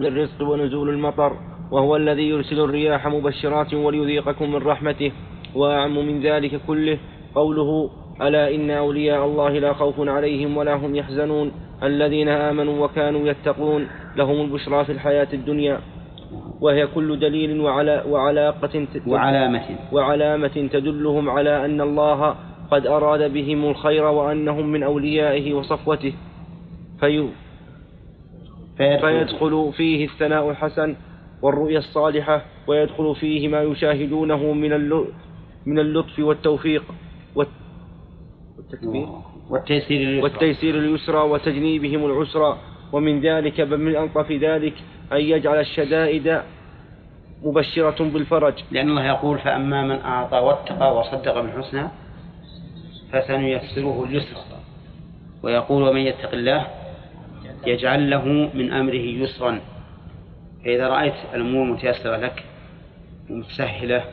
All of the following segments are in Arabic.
للرزق ونزول المطر وهو الذي يرسل الرياح مبشرات وليذيقكم من رحمته وأعم من ذلك كله. قوله ألا إن أولياء الله لا خوف عليهم ولا هم يحزنون الذين آمنوا وكانوا يتقون لهم البشرى في الحياة الدنيا. وهي كل دليل وعلى وعلاقة وعلامة. وعلامة تدلهم على أن الله قد أراد بهم الخير وأنهم من أوليائه وصفوته. في فيدخل. فيه الثناء الحسن والرؤيا الصالحة ويدخل فيه ما يشاهدونه من من اللطف والتوفيق والتكبير. والتيسير اليسرى. والتيسير اليسرى وتجنيبهم العسرى. ومن ذلك بل من ألطف ذلك أن يجعل الشدائد مبشرة بالفرج. لأن الله يقول فأما من أعطى واتقى وصدق بالحسنى فسنيسره اليسرى. ويقول ومن يتق الله يجعل له من أمره يسرا. فإذا رأيت الأمور متيسرة لك ومتسهلة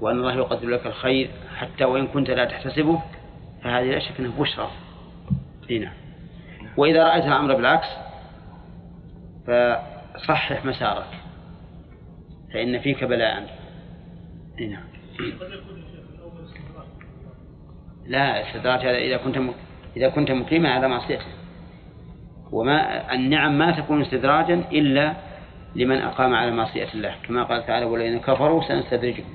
وأن الله يقدر لك الخير حتى وإن كنت لا تحتسبه فهذه لا شك أنه بشرى. هنا وإذا رأيت الأمر بالعكس فصحح مسارك. فإن فيك بلاء. هنا لا استدراج هذا إذا كنت إذا كنت مقيما على معصيته وما النعم ما تكون استدراجا إلا لمن أقام على معصية الله. كما قال تعالى والذين كفروا سنستدرجهم.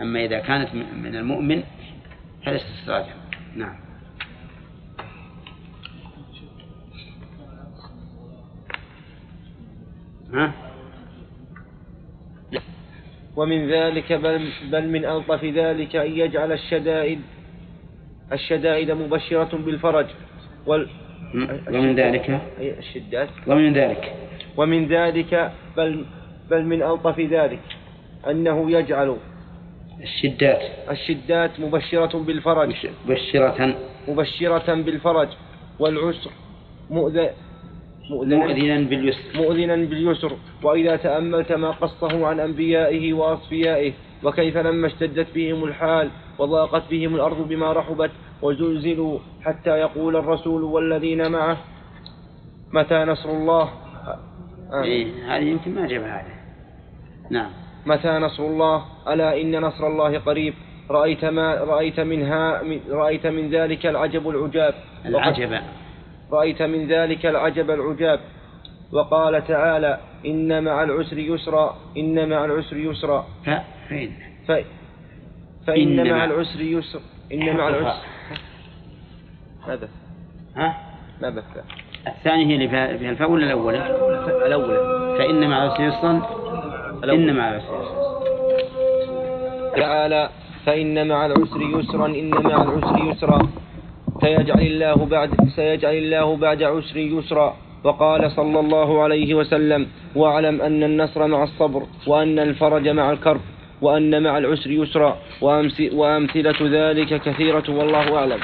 أما إذا كانت من المؤمن فليست استدراجا. نعم. ها؟ ومن ذلك بل, بل من ألطف ذلك أن يجعل الشدائد الشدائد مبشرة بالفرج وال ومن ذلك؟ الشدات ومن ذلك؟ ومن ذلك بل بل من ألطف ذلك أنه يجعل الشدات. الشدات مبشرة بالفرج. مبشرة. مبشرة بالفرج والعسر. مؤذن مؤذنا باليسر. مؤذنا باليسر. وإذا تأملت ما قصه عن أنبيائه وأصفيائه وكيف لما اشتدت بهم الحال وضاقت بهم الأرض بما رحبت وزلزلوا حتى يقول الرسول والذين معه متى نصر الله؟ آه. إيه هذه يمكن ما جاب هذا نعم. متى نصر الله؟ ألا إن نصر الله قريب. رأيت ما رأيت منها رأيت من ذلك العجب العجاب. العجب. رأيت من ذلك العجب العجاب. وقال تعالى إن مع العسر يسرا إن مع العسر يسرا. فإن ف... فإن مع العسر يسر. إن مع العسر. ماذا؟ ها؟ ما بث؟ الثاني هي اللي فيها الفاء ولا الأولى؟ الأولى. فإن مع العسر يسرا؟ إن مع العسر يسرا. تعالى فإن مع العسر يسرا إن مع العسر يسرا. سيجعل الله بعد سيجعل الله بعد عسر يسرا. وقال صلى الله عليه وسلم واعلم أن النصر مع الصبر وأن الفرج مع الكرب. وأن مع العسر يسرا وأمثلة ذلك كثيرة والله أعلم.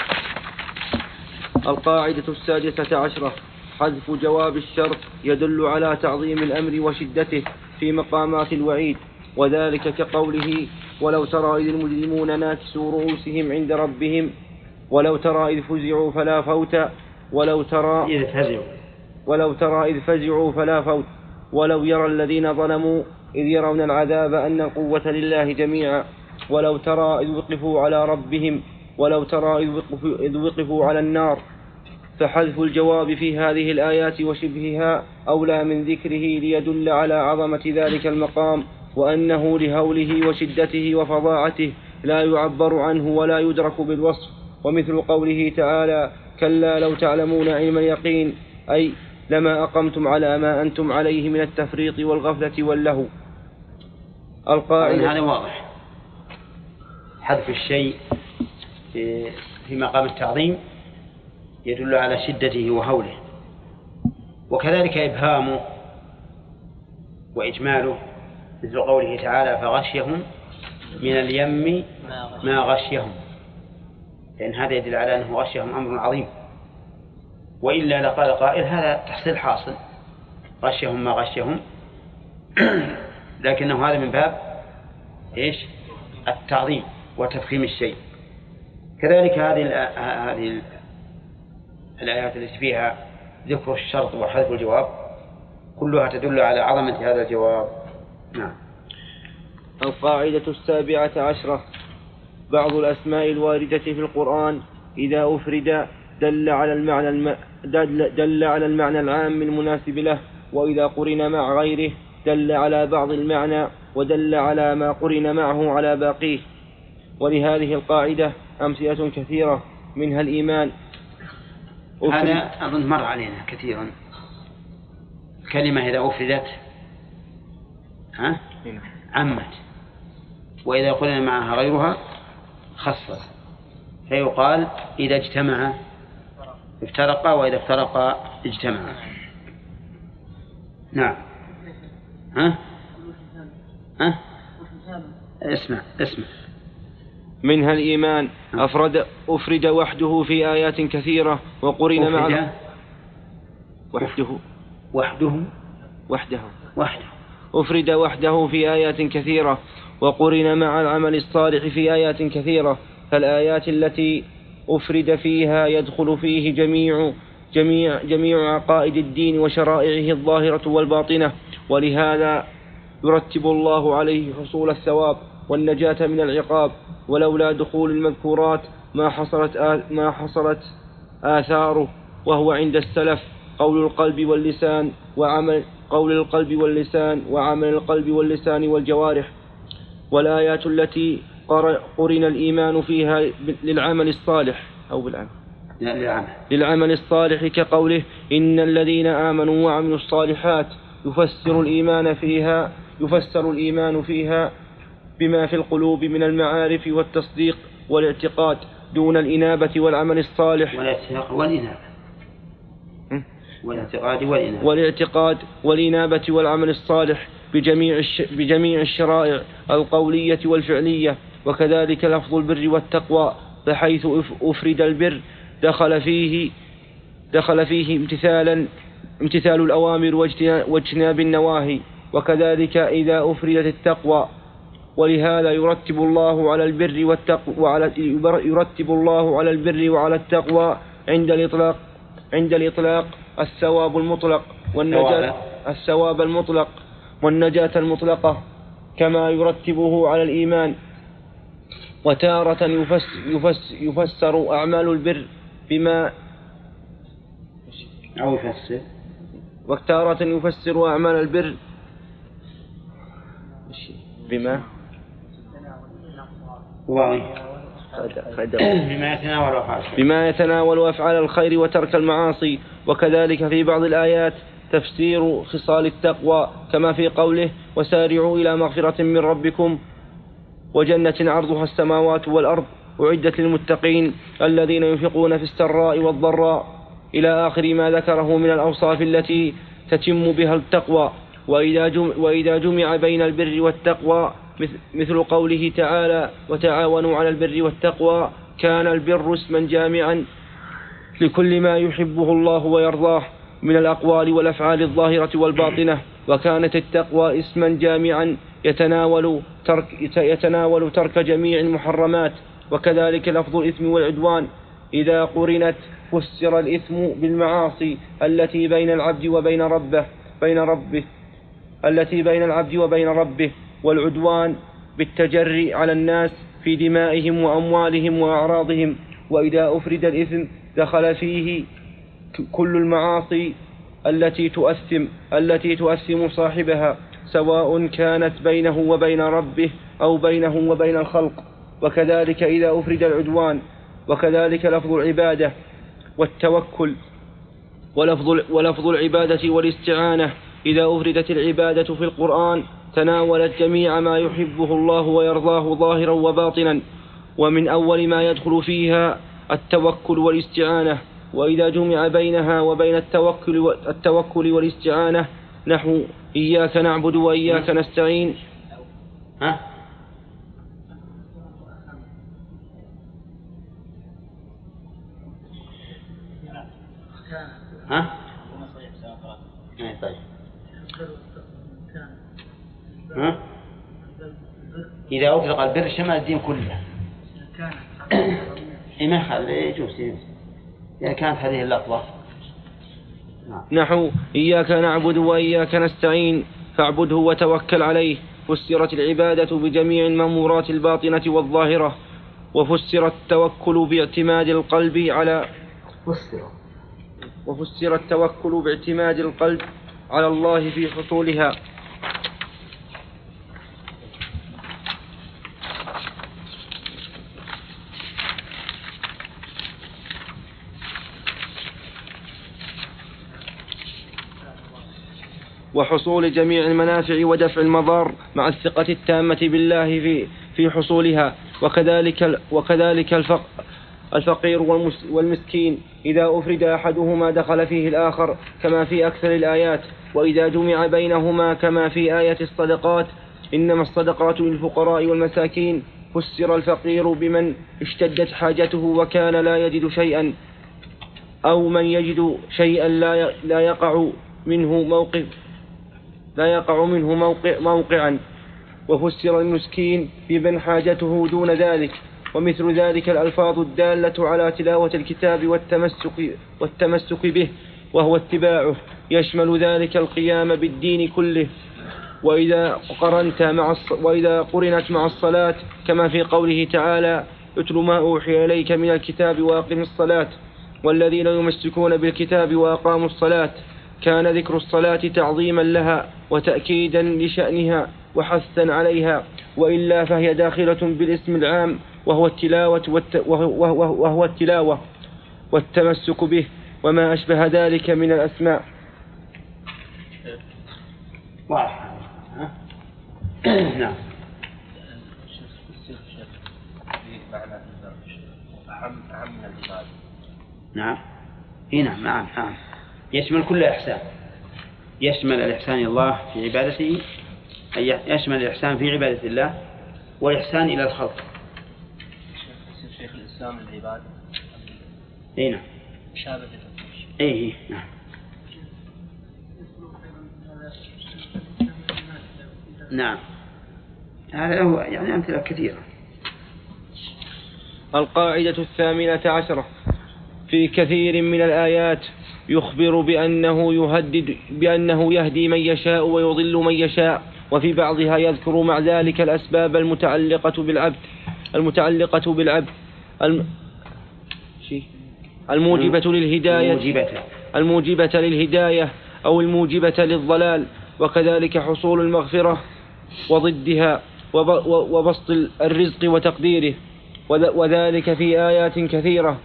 القاعدة السادسة عشرة. حذف جواب الشرط يدل على تعظيم الأمر وشدته في مقامات الوعيد وذلك كقوله ولو ترى إذ المجرمون ناكسوا رؤوسهم عند ربهم ولو ترى إذ فزعوا فلا فوت ولو ترى إذ فزعوا. ولو ترى إذ فزعوا فلا فوت ولو يرى الذين ظلموا إذ يرون العذاب أن القوة لله جميعا. ولو ترى إذ وقفوا على ربهم ولو ترى إذ وقفوا, إذ وقفوا على النار. فحذف الجواب في هذه الآيات وشبهها أولى من ذكره ليدل على عظمة ذلك المقام وأنه لهوله وشدته وفظاعته لا يعبر عنه ولا يدرك بالوصف. ومثل قوله تعالى كلا لو تعلمون علم اليقين أي لما أقمتم على ما أنتم عليه من التفريط والغفلة واللهو. القائل هذا واضح. حذف الشيء في مقام التعظيم يدل على شدته وهوله. وكذلك إبهامه وإجماله مثل قوله تعالى فغشيهم من اليم ما غشيهم. لأن هذا يدل على أنه غشيهم أمر عظيم. وإلا لقال قائل هذا تحصيل حاصل. غشيهم ما غشيهم. لكنه هذا من باب إيش؟ التعظيم وتفخيم الشيء. كذلك هذه هذه الآيات التي فيها ذكر الشرط وحذف الجواب كلها تدل على عظمة هذا الجواب. نعم. القاعدة السابعة عشرة. بعض الأسماء الواردة في القرآن إذا أفرد دل على المعنى الم... دل... على المعنى العام المناسب له وإذا قرن مع غيره دل على بعض المعنى ودل على ما قرن معه على باقيه. ولهذه القاعدة أمثلة كثيرة منها الإيمان. هذا أظن مر علينا كثيرا. كلمة إذا أفردت ها؟ عمت. وإذا قلنا معها غيرها خصص فيقال إذا اجتمع افترقا وإذا افترقا اجتمعا نعم. ها؟ ها؟ اسمع اسمع. منها الإيمان أفرد أفرد وحده في آيات كثيرة وقرن مع وحده. وحده. وحده. وحده. أفرد وحده في آيات كثيرة وقرن مع العمل الصالح في آيات كثيرة. فالآيات التي أفرد فيها يدخل فيه جميع جميع جميع عقائد الدين وشرائعه الظاهرة والباطنة ولهذا يرتب الله عليه حصول الثواب والنجاة من العقاب ولولا دخول المذكورات ما حصلت ما حصلت آثاره وهو عند السلف قول القلب واللسان وعمل قول القلب واللسان وعمل القلب واللسان والجوارح والآيات التي قرن الإيمان فيها للعمل الصالح أو بالعمل. للعمل. للعمل الصالح كقوله إن الذين آمنوا وعملوا الصالحات يفسر الإيمان فيها يفسر الإيمان فيها بما في القلوب من المعارف والتصديق والاعتقاد دون الإنابة والعمل الصالح. والاعتقاد والإنابة. والاعتقاد والإنابة. والاعتقاد والإنابة والعمل الصالح بجميع بجميع الشرائع القولية والفعلية وكذلك لفظ البر والتقوى بحيث أفرد البر دخل فيه دخل فيه امتثالا امتثال الأوامر واجتناب النواهي. وكذلك إذا أفردت التقوى ولهذا يرتب الله على البر والتقوى وعلى يرتب الله على البر وعلى التقوى عند الإطلاق عند الإطلاق الثواب المطلق والنجاة الثواب المطلق والنجاة المطلقة كما يرتبه على الإيمان. وتارة يفسر, يفسر, يفسر أعمال البر بما أو يفسر. وتارة يفسر أعمال البر بما بما يتناول أفعال بما يتناول أفعال الخير وترك المعاصي. وكذلك في بعض الآيات تفسير خصال التقوى كما في قوله وسارعوا إلى مغفرة من ربكم وجنة عرضها السماوات والأرض أعدت للمتقين الذين ينفقون في السراء والضراء إلى آخر ما ذكره من الأوصاف التي تتم بها التقوى. وإذا جمع, وإذا جمع بين البر والتقوى مثل قوله تعالى وتعاونوا على البر والتقوى كان البر اسما جامعا لكل ما يحبه الله ويرضاه من الأقوال والأفعال الظاهرة والباطنة وكانت التقوى اسما جامعا يتناول ترك, يتناول ترك جميع المحرمات وكذلك لفظ الإثم والعدوان. إذا قرنت فسر الإثم بالمعاصي التي بين العبد وبين ربه بين ربه التي بين العبد وبين ربه والعدوان بالتجري على الناس في دمائهم وأموالهم وأعراضهم. وإذا أفرد الإثم دخل فيه كل المعاصي التي تؤثم التي تؤثم صاحبها. سواء كانت بينه وبين ربه أو بينه وبين الخلق. وكذلك إذا أفرد العدوان وكذلك لفظ العبادة والتوكل ولفظ, ولفظ العبادة والاستعانة. إذا أفردت العبادة في القرآن تناولت جميع ما يحبه الله ويرضاه ظاهرا وباطنا. ومن أول ما يدخل فيها التوكل والاستعانة. وإذا جمع بينها وبين التوكل, التوكل والاستعانة نحو إياك نعبد وإياك نستعين ها؟ ها؟ إيه، طيب ها؟ إذا أطلق البر شمل الدين كله إيه ما يجوز إذا كانت هذه اللفظة. نحو إياك نعبد وإياك نستعين فاعبده وتوكل عليه. فسرت العبادة بجميع المأمورات الباطنة والظاهرة وفسر التوكل باعتماد القلب على فسر. وفسر التوكل باعتماد القلب على الله في حصولها. وحصول جميع المنافع ودفع المضار مع الثقة التامة بالله في في حصولها. وكذلك وكذلك الفق الفقير والمسكين. إذا أفرد أحدهما دخل فيه الآخر كما في أكثر الآيات. وإذا جمع بينهما كما في آية الصدقات. إنما الصدقات للفقراء والمساكين. فسر الفقير بمن اشتدت حاجته وكان لا يجد شيئا. أو من يجد شيئا لا يقع منه موقف لا يقع منه موقع موقعا. وفسر المسكين بمن حاجته دون ذلك. ومثل ذلك الألفاظ الدالة على تلاوة الكتاب والتمسك, والتمسك به وهو اتباعه. يشمل ذلك القيام بالدين كله. وإذا قرنت مع وإذا قرنت مع الصلاة كما في قوله تعالى اتل ما أوحي إليك من الكتاب وأقم الصلاة. والذين يمسكون بالكتاب وأقاموا الصلاة. كان ذكر الصلاة تعظيما لها وتأكيدا لشأنها وحثا عليها وإلا فهي داخلة بالاسم العام وهو التلاوة والت وهو, وهو التلاوة والتمسك به وما أشبه ذلك من الأسماء. نعم. نعم. اي نعم نعم نعم. يشمل كل إحسان يشمل الإحسان إلى الله في عبادته أي يشمل الإحسان في عبادة الله والإحسان إلى الخلق. شيخ الإسلام العبادة أي نعم. شابه أي نعم. نعم. هذا هو يعني أمثلة كثيرة. القاعدة الثامنة عشرة. في كثير من الآيات يخبر بأنه يهدد بأنه يهدي من يشاء ويضل من يشاء وفي بعضها يذكر مع ذلك الأسباب المتعلقة بالعبد المتعلقة بالعبد الم... الموجبة للهداية الموجبة. الموجبة للهداية أو الموجبة للضلال وكذلك حصول المغفرة وضدها وبسط الرزق وتقديره وذلك في آيات كثيرة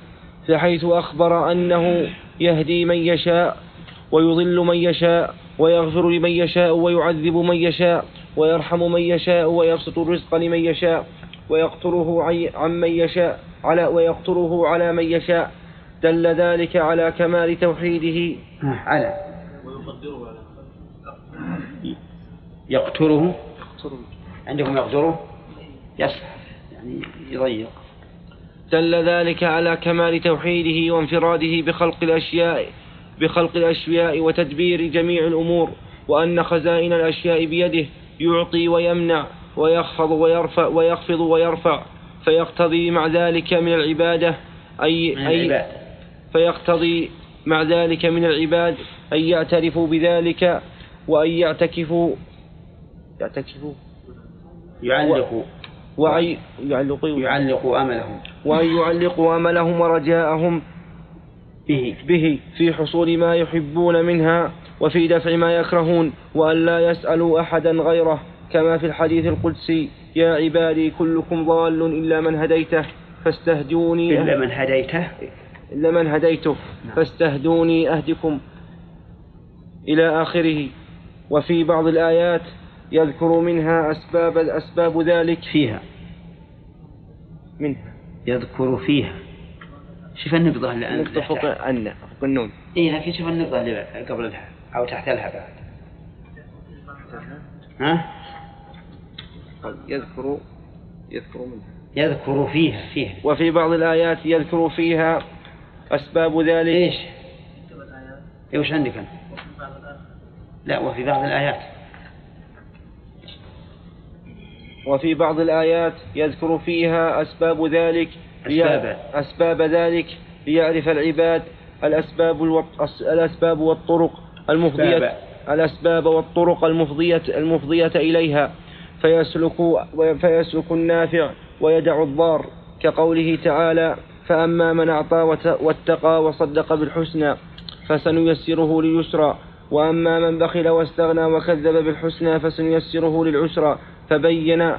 فحيث أخبر أنه يهدي من يشاء ويضل من يشاء ويغفر لمن يشاء ويعذب من يشاء ويرحم من يشاء ويبسط الرزق لمن يشاء ويقتره عن من يشاء على ويقتره على من يشاء دل ذلك على كمال توحيده. على. يقتره؟ عندهم يقتره؟ يصح يعني يضيق. دل ذلك على كمال توحيده وانفراده بخلق الأشياء بخلق الأشياء وتدبير جميع الأمور وأن خزائن الأشياء بيده يعطي ويمنع ويخفض ويرفع ويخفض ويرفع فيقتضي مع ذلك من العبادة أي, أي فيقتضي مع ذلك من العباد أن يعترفوا بذلك وأن يعتكفوا يعتكفوا. يعلقوا. وأن يعلقوا. يعلقوا أملهم. وأن يعلقوا أملهم ورجاءهم به. به في حصول ما يحبون منها وفي دفع ما يكرهون وأن لا يسألوا أحدا غيره كما في الحديث القدسي يا عبادي كلكم ضال إلا من هديته فاستهدوني إلا من هديته؟ إلا من هديته نعم. فاستهدوني أهدكم إلى آخره. وفي بعض الآيات يذكر منها أسباب أسباب ذلك فيها. منها. يذكر فيها. شوف النقطة اللي نقطة فوق أن فوق النون. إيه لكن شوف النقطة اللي قبل الها أو تحت الها بعد. ها؟ يذكر يذكر منها. يذكر فيها فيها. وفي بعض الآيات يذكر فيها أسباب ذلك. إيش؟ إيه وش عندك أنت؟ لا وفي بعض الآيات. وفي بعض الآيات يذكر فيها أسباب ذلك أسباب أسباب ذلك ليعرف العباد الأسباب الوط- الأسباب والطرق المفضية أسباب. الأسباب والطرق المفضية المفضية إليها فيسلك فيسلك النافع ويدع الضار كقوله تعالى فأما من أعطى واتقى وصدق بالحسنى فسنيسره لليسرى وأما من بخل واستغنى وكذب بالحسنى فسنيسره للعسرى فبين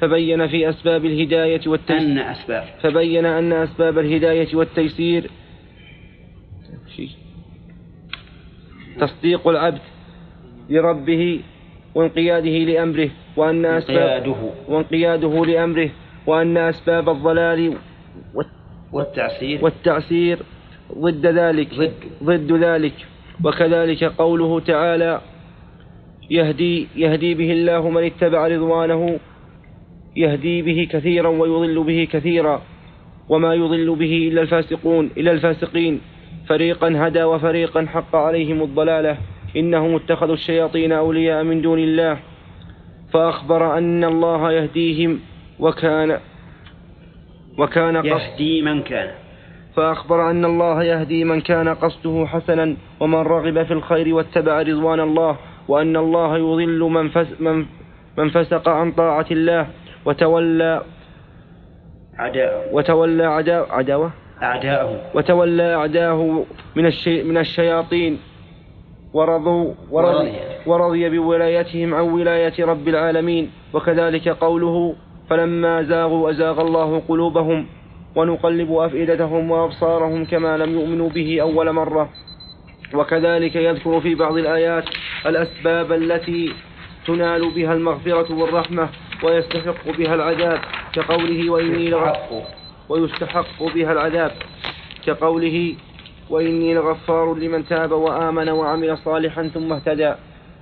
فبين في أسباب الهداية والتيسير. أن أسباب. فبين أن أسباب الهداية والتيسير. تصديق العبد لربه وانقياده لأمره وأن أسباب انقياده. وانقياده لأمره وأن أسباب الضلال والت- والتعسير. والتعسير ضد ذلك. ضد. ضد ذلك. وكذلك قوله تعالى يهدي يهدي به الله من اتبع رضوانه يهدي به كثيرا ويضل به كثيرا وما يضل به إلا الفاسقون إلا الفاسقين. فريقا هدى وفريقا حق عليهم الضلالة. إنهم اتخذوا الشياطين أولياء من دون الله. فأخبر أن الله يهديهم وكان وكان يهدي من كان. فأخبر أن الله يهدي من كان قصده حسنا ومن رغب في الخير واتبع رضوان الله. وأن الله يضل من, فس من, من فسق عن طاعة الله وتولى عداءه. وتولى عدا عداوة؟ أعداءه. وتولى أعداه من الشي من الشياطين. ورضوا ورضي, ورضي. ورضي بولايتهم عن ولاية رب العالمين. وكذلك قوله فلما زاغوا أزاغ الله قلوبهم ونقلب أفئدتهم وأبصارهم كما لم يؤمنوا به أول مرة. وكذلك يذكر في بعض الآيات الأسباب التي تنال بها المغفرة والرحمة ويستحق بها العذاب كقوله وإني لغ... ويستحق بها العذاب كقوله وإني لغفار لمن تاب وآمن وعمل صالحا ثم اهتدى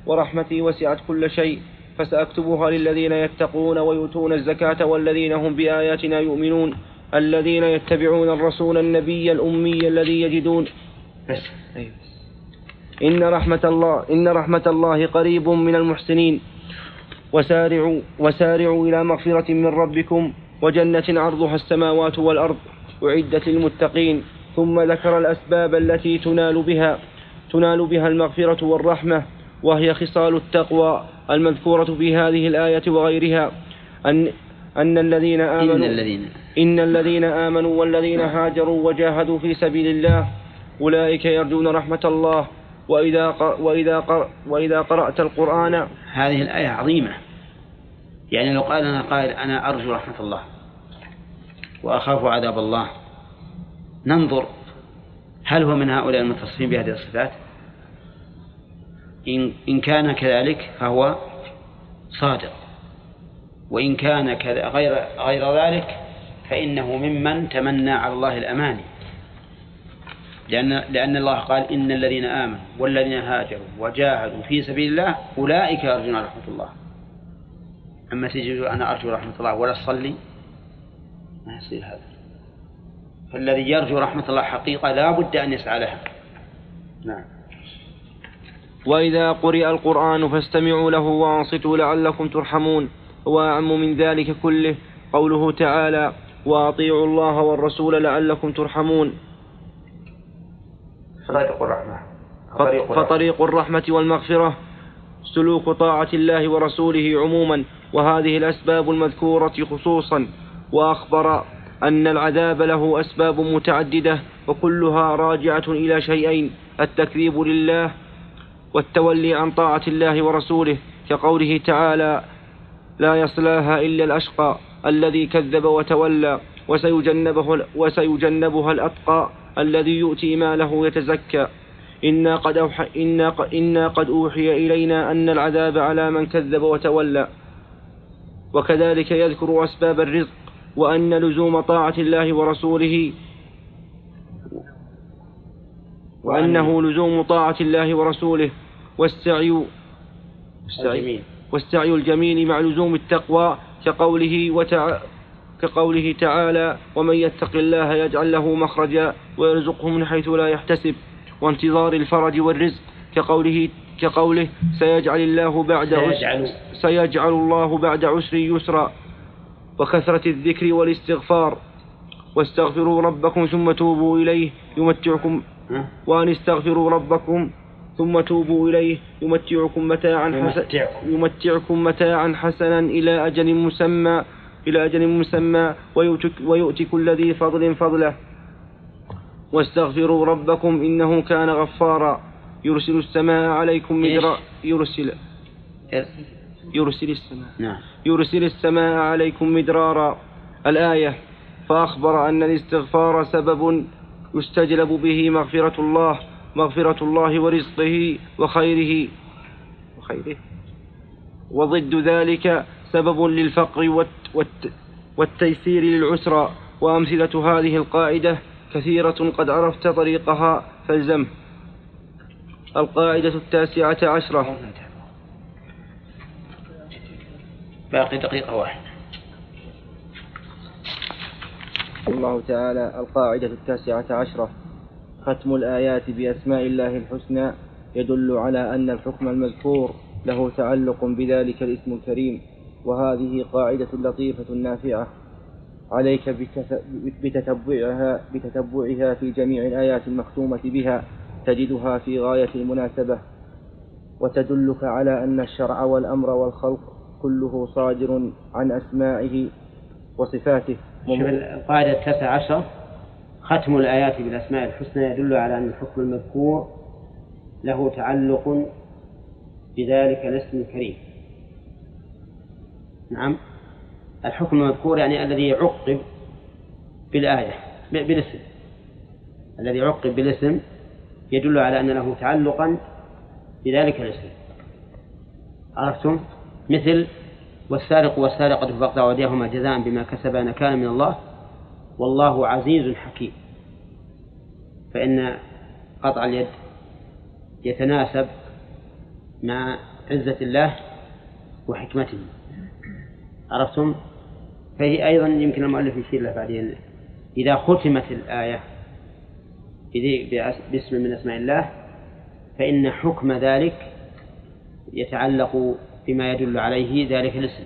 ورحمتي وسعت كل شيء فسأكتبها للذين يتقون ويؤتون الزكاة والذين هم بآياتنا يؤمنون الذين يتبعون الرسول النبي الأمي الذي يجدون. بس. إن رحمة الله إن رحمة الله قريب من المحسنين. وسارعوا وسارعوا إلى مغفرة من ربكم وجنة عرضها السماوات والأرض أعدت للمتقين. ثم ذكر الأسباب التي تنال بها تنال بها المغفرة والرحمة وهي خصال التقوى المذكورة في هذه الآية وغيرها. أن أن الذين آمنوا إن الذين إن الذين آمنوا والذين هاجروا وجاهدوا في سبيل الله أولئك يرجون رحمة الله. وإذا قر وإذا قر وإذا قرأت القرآن هذه الآية عظيمة. يعني لو قال أنا قائل أنا أرجو رحمة الله وأخاف عذاب الله ننظر هل هو من هؤلاء المتصفين بهذه الصفات؟ إن, إن كان كذلك فهو صادق. وإن كان كذا غير غير ذلك فإنه ممن تمنى على الله الأماني. لأن لأن الله قال إن الذين آمنوا والذين هاجروا وجاهدوا في سبيل الله أولئك يرجون رحمة الله. أما تجد أنا أرجو رحمة الله ولا أصلي؟ ما يصير هذا. فالذي يرجو رحمة الله حقيقة لا بد أن يسعى لها. نعم. وإذا قرئ القرآن فاستمعوا له وأنصتوا لعلكم ترحمون. وأعم من ذلك كله. قوله تعالى وأطيعوا الله والرسول لعلكم ترحمون. طريق الرحمة. فطريق الرحمة. والمغفرة. سلوك طاعة الله ورسوله عموما وهذه الأسباب المذكورة خصوصا. وأخبر أن العذاب له أسباب متعددة وكلها راجعة إلى شيئين التكذيب لله والتولي عن طاعة الله ورسوله. كقوله تعالى لا يصلاها إلا الأشقى الذي كذب وتولى وسيجنبه وسيجنبها الأتقى. الذي يؤتي ماله يتزكى. إنا قد, أوحى إنا, ق- إنا قد أوحي إلينا أن العذاب على من كذب وتولى. وكذلك يذكر أسباب الرزق وأن لزوم طاعة الله ورسوله وأنه لزوم طاعة الله ورسوله. والسعي السعي الجميل. والسعي الجميل مع لزوم التقوى كقوله وتع... كقوله تعالى ومن يتق الله يجعل له مخرجا ويرزقه من حيث لا يحتسب وانتظار الفرج والرزق كقوله كقوله سيجعل الله بعد عسر سيجعل سيجعل الله بعد عسر يسرا وكثرة الذكر والاستغفار واستغفروا ربكم ثم توبوا إليه يمتعكم؟ وأن استغفروا ربكم ثم توبوا إليه يمتعكم متاعا حسنا. يمتعكم متاعا حسنا إلى أجل مسمى إلى أجل مسمى ويؤتي كل ذي فضل فضله. واستغفروا ربكم إنه كان غفارا. يرسل السماء عليكم؟ مدرا يرسل يرسل السماء. نعم. يرسل السماء عليكم مدرارا. الآية فأخبر أن الاستغفار سبب يستجلب به مغفرة الله مغفرة الله ورزقه وخيره وخيره. وضد ذلك سبب للفقر والت والت والتيسير للعسرى وأمثلة هذه القاعدة كثيرة قد عرفت طريقها فالزمه القاعدة التاسعة عشرة. باقي دقيقة واحدة. الله تعالى القاعدة التاسعة عشرة. ختم الآيات بأسماء الله الحسنى. يدل على أن الحكم المذكور له تعلق بذلك الاسم الكريم. وهذه قاعدة لطيفة نافعة. عليك بتتبعها بتتبعها في جميع الآيات المختومة بها. تجدها في غاية المناسبة. وتدلك على أن الشرع والأمر والخلق كله صادر عن أسمائه وصفاته. شوف القاعدة التاسعة عشرة ختم الآيات بالأسماء الحسنى يدل على أن الحكم المذكور له تعلق بذلك الاسم الكريم. نعم. الحكم المذكور يعني الذي يعقب بالآية بالاسم. الذي يعقب بالاسم يدل على أن له تعلقا بذلك الاسم. عرفتم؟ مثل والسارق والسارقة فاقطعوا أيديهما جزاء بما كسبا نكالا من الله والله عزيز حكيم. فإن قطع اليد يتناسب مع عزة الله وحكمته. عرفتم؟ فهي أيضا يمكن المؤلف يشير له بعدين. إذا ختمت الآية باسم من أسماء الله فإن حكم ذلك يتعلق بما يدل عليه ذلك الاسم.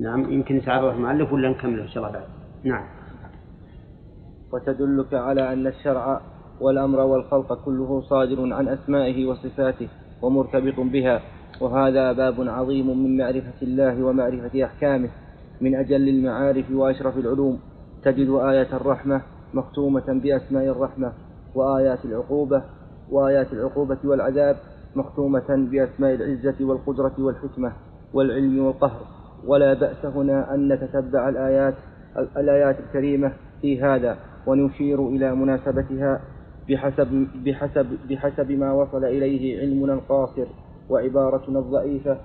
نعم يمكن يتعرض المؤلف ولا نكمله إن شاء الله بعد؟ نعم. وتدلك على أن الشرع والأمر والخلق كله صادر عن أسمائه وصفاته ومرتبط بها. وهذا باب عظيم من معرفة الله ومعرفة أحكامه من أجل المعارف وأشرف العلوم. تجد آية الرحمة مختومة بأسماء الرحمة وآيات العقوبة وآيات العقوبة والعذاب مختومة بأسماء العزة والقدرة والحكمة والعلم والقهر. ولا بأس هنا أن نتتبع الآيات الآيات الكريمة في هذا ونشير إلى مناسبتها بحسب بحسب بحسب ما وصل إليه علمنا القاصر. وعبارتنا الضعيفة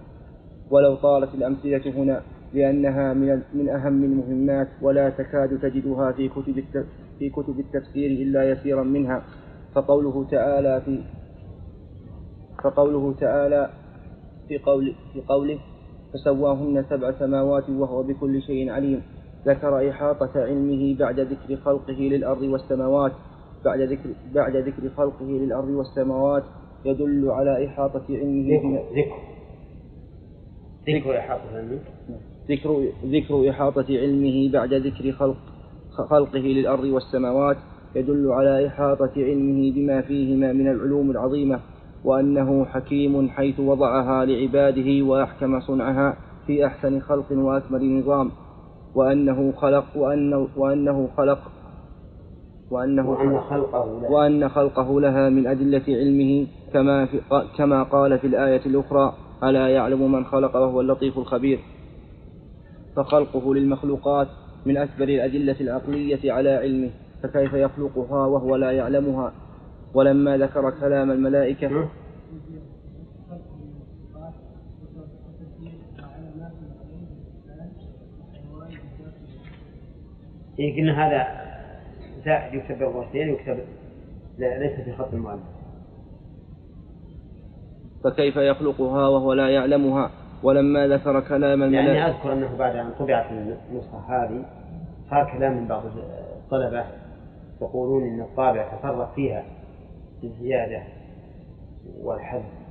ولو طالت الأمثلة هنا لأنها من من أهم المهمات ولا تكاد تجدها في كتب في كتب التفسير إلا يسيرا منها. فقوله تعالى في فقوله تعالى في قول في قوله فسواهن سبع سماوات وهو بكل شيء عليم ذكر إحاطة علمه بعد ذكر خلقه للأرض والسماوات بعد ذكر بعد ذكر خلقه للأرض والسماوات يدل على إحاطة علمه ذكر ذكر. إحاطة علمه ذكر ذكر إحاطة علمه بعد ذكر خلق خلقه للأرض والسماوات يدل على إحاطة علمه بما فيهما من العلوم العظيمة وأنه حكيم حيث وضعها لعباده وأحكم صنعها في أحسن خلق وأكمل نظام وأنه خلق وأنه, وأنه خلق وأنه وأن خلقه لا وأن خلقه لها من أدلة علمه كما في كما قال في الآية الأخرى ألا يعلم من خلق وهو اللطيف الخبير. فخلقه للمخلوقات من أكبر الأدلة العقلية على علمه فكيف يخلقها وهو لا يعلمها؟ ولما ذكر كلام الملائكة إيه قلنا هذا زائد يكتب بالضبطين يكتب لا ليس في خط المؤلف. فكيف يخلقها وهو لا يعلمها؟ ولما ذكر كلام يعني الملائكة أذكر أنه بعد أن طبعت النسخة هذه صار كلام من بعض الطلبة يقولون أن الطابع تفرق فيها بالزيادة والحذف.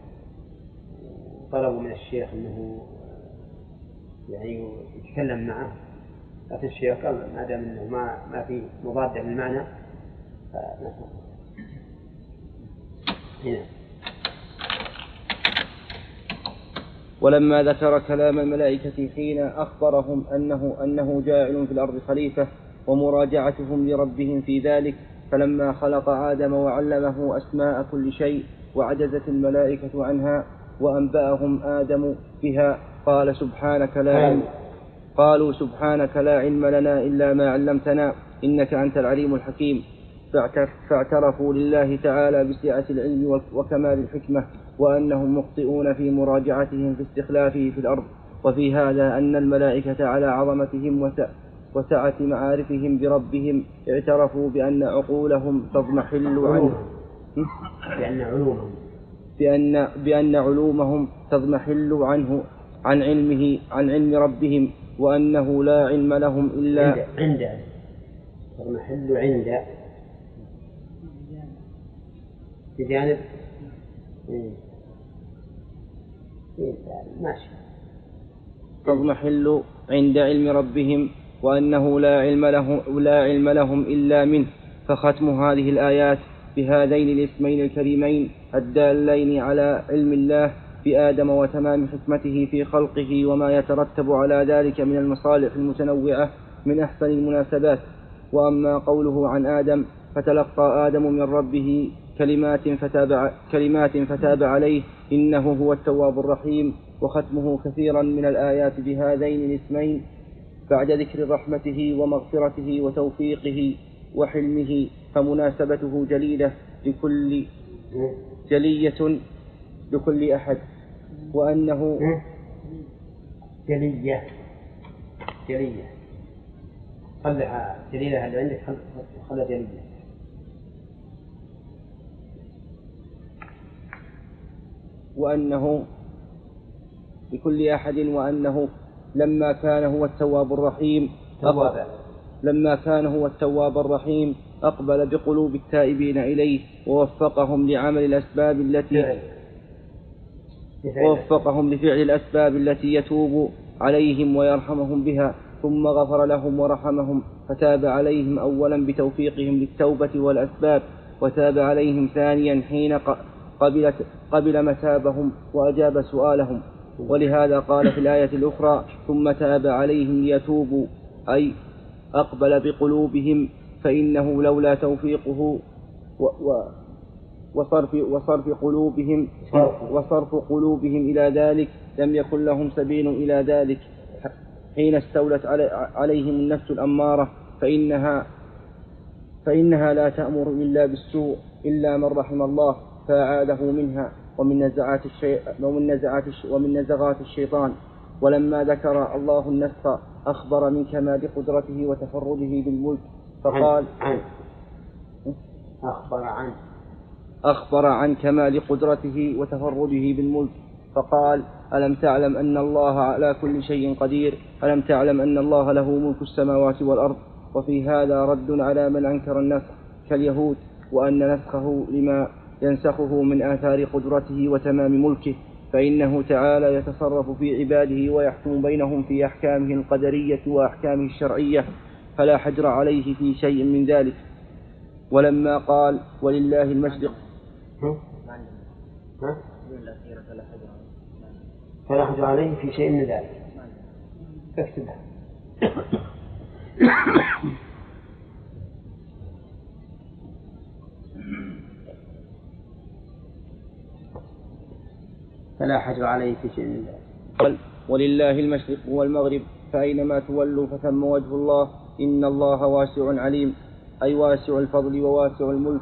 طلبوا من الشيخ أنه يعني يتكلم معه. لكن الشيخ قال ما دام أنه ما ما في مضادة للمعنى هنا. ولما ذكر كلام الملائكة حين أخبرهم أنه أنه جاعل في الأرض خليفة ومراجعتهم لربهم في ذلك فلما خلق آدم وعلمه أسماء كل شيء وعجزت الملائكة عنها وأنبأهم آدم بها قال سبحانك لا علم قالوا سبحانك لا علم لنا إلا ما علمتنا إنك أنت العليم الحكيم. فاعترفوا لله تعالى بسعة العلم وكمال الحكمة وأنهم مخطئون في مراجعتهم في استخلافه في الأرض. وفي هذا أن الملائكة على عظمتهم وسعة معارفهم بربهم اعترفوا بأن عقولهم تضمحل عنه بأن علومهم. بأن بأن علومهم تضمحل عنه عن علمه عن علم ربهم. وأنه لا علم لهم إلا عند عند. تضمحل عند. بجانب إيه. إيه، ماشي. تضمحل عند علم ربهم وأنه لا علم لهم لا علم لهم إلا منه. فختم هذه الآيات بهذين الاسمين الكريمين الدالين على علم الله بآدم وتمام حكمته في خلقه وما يترتب على ذلك من المصالح المتنوعة من أحسن المناسبات. وأما قوله عن آدم فتلقى آدم من ربه كلمات فتاب, كلمات فتاب عليه إنه هو التواب الرحيم وختمه كثيرا من الآيات بهذين الاسمين. بعد ذكر رحمته ومغفرته وتوفيقه وحلمه فمناسبته جليلة لكل جلية لكل أحد وأنه جلية. جلية. خلها جليلة اللي عندك خلها جلية. وأنه لكل أحد وأنه لما كان هو التواب الرحيم توابا لما كان هو التواب الرحيم أقبل بقلوب التائبين إليه ووفقهم لعمل الأسباب التي ووفقهم لفعل الأسباب التي يتوب عليهم ويرحمهم بها ثم غفر لهم ورحمهم فتاب عليهم أولا بتوفيقهم للتوبة والأسباب وتاب عليهم ثانيا حين قبل, قبل متابهم وأجاب سؤالهم. ولهذا قال في الآية الأخرى ثم تاب عليهم ليتوبوا أي أقبل بقلوبهم فإنه لولا توفيقه و و وصرف وصرف قلوبهم وصرف قلوبهم إلى ذلك لم يكن لهم سبيل إلى ذلك حين استولت عليهم النفس الأمارة فإنها فإنها لا تأمر إلا بالسوء إلا من رحم الله فأعاده منها ومن نزعات الشي... ومن نزعات. ومن نزغات الشيطان ولما ذكر الله النسخ أخبر من كمال قدرته وتفرده بالملك فقال عن, عن. أخبر عن أخبر عن كمال قدرته وتفرده بالملك فقال ألم تعلم أن الله على كل شيء قدير؟ ألم تعلم أن الله له ملك السماوات والأرض؟ وفي هذا رد على من أنكر النسخ كاليهود وأن نسخه لما ينسخه من آثار قدرته وتمام ملكه فإنه تعالى يتصرف في عباده ويحكم بينهم في أحكامه القدرية وأحكامه الشرعية فلا حجر عليه في شيء من ذلك. ولما قال ولله المشرق فلا حجر عليه في شيء من ذلك. اكتبها فلا حجر عليه في شيء من ذلك. ولله المشرق والمغرب فأينما تولوا فثم وجه الله. إن الله واسع عليم أي واسع الفضل وواسع الملك.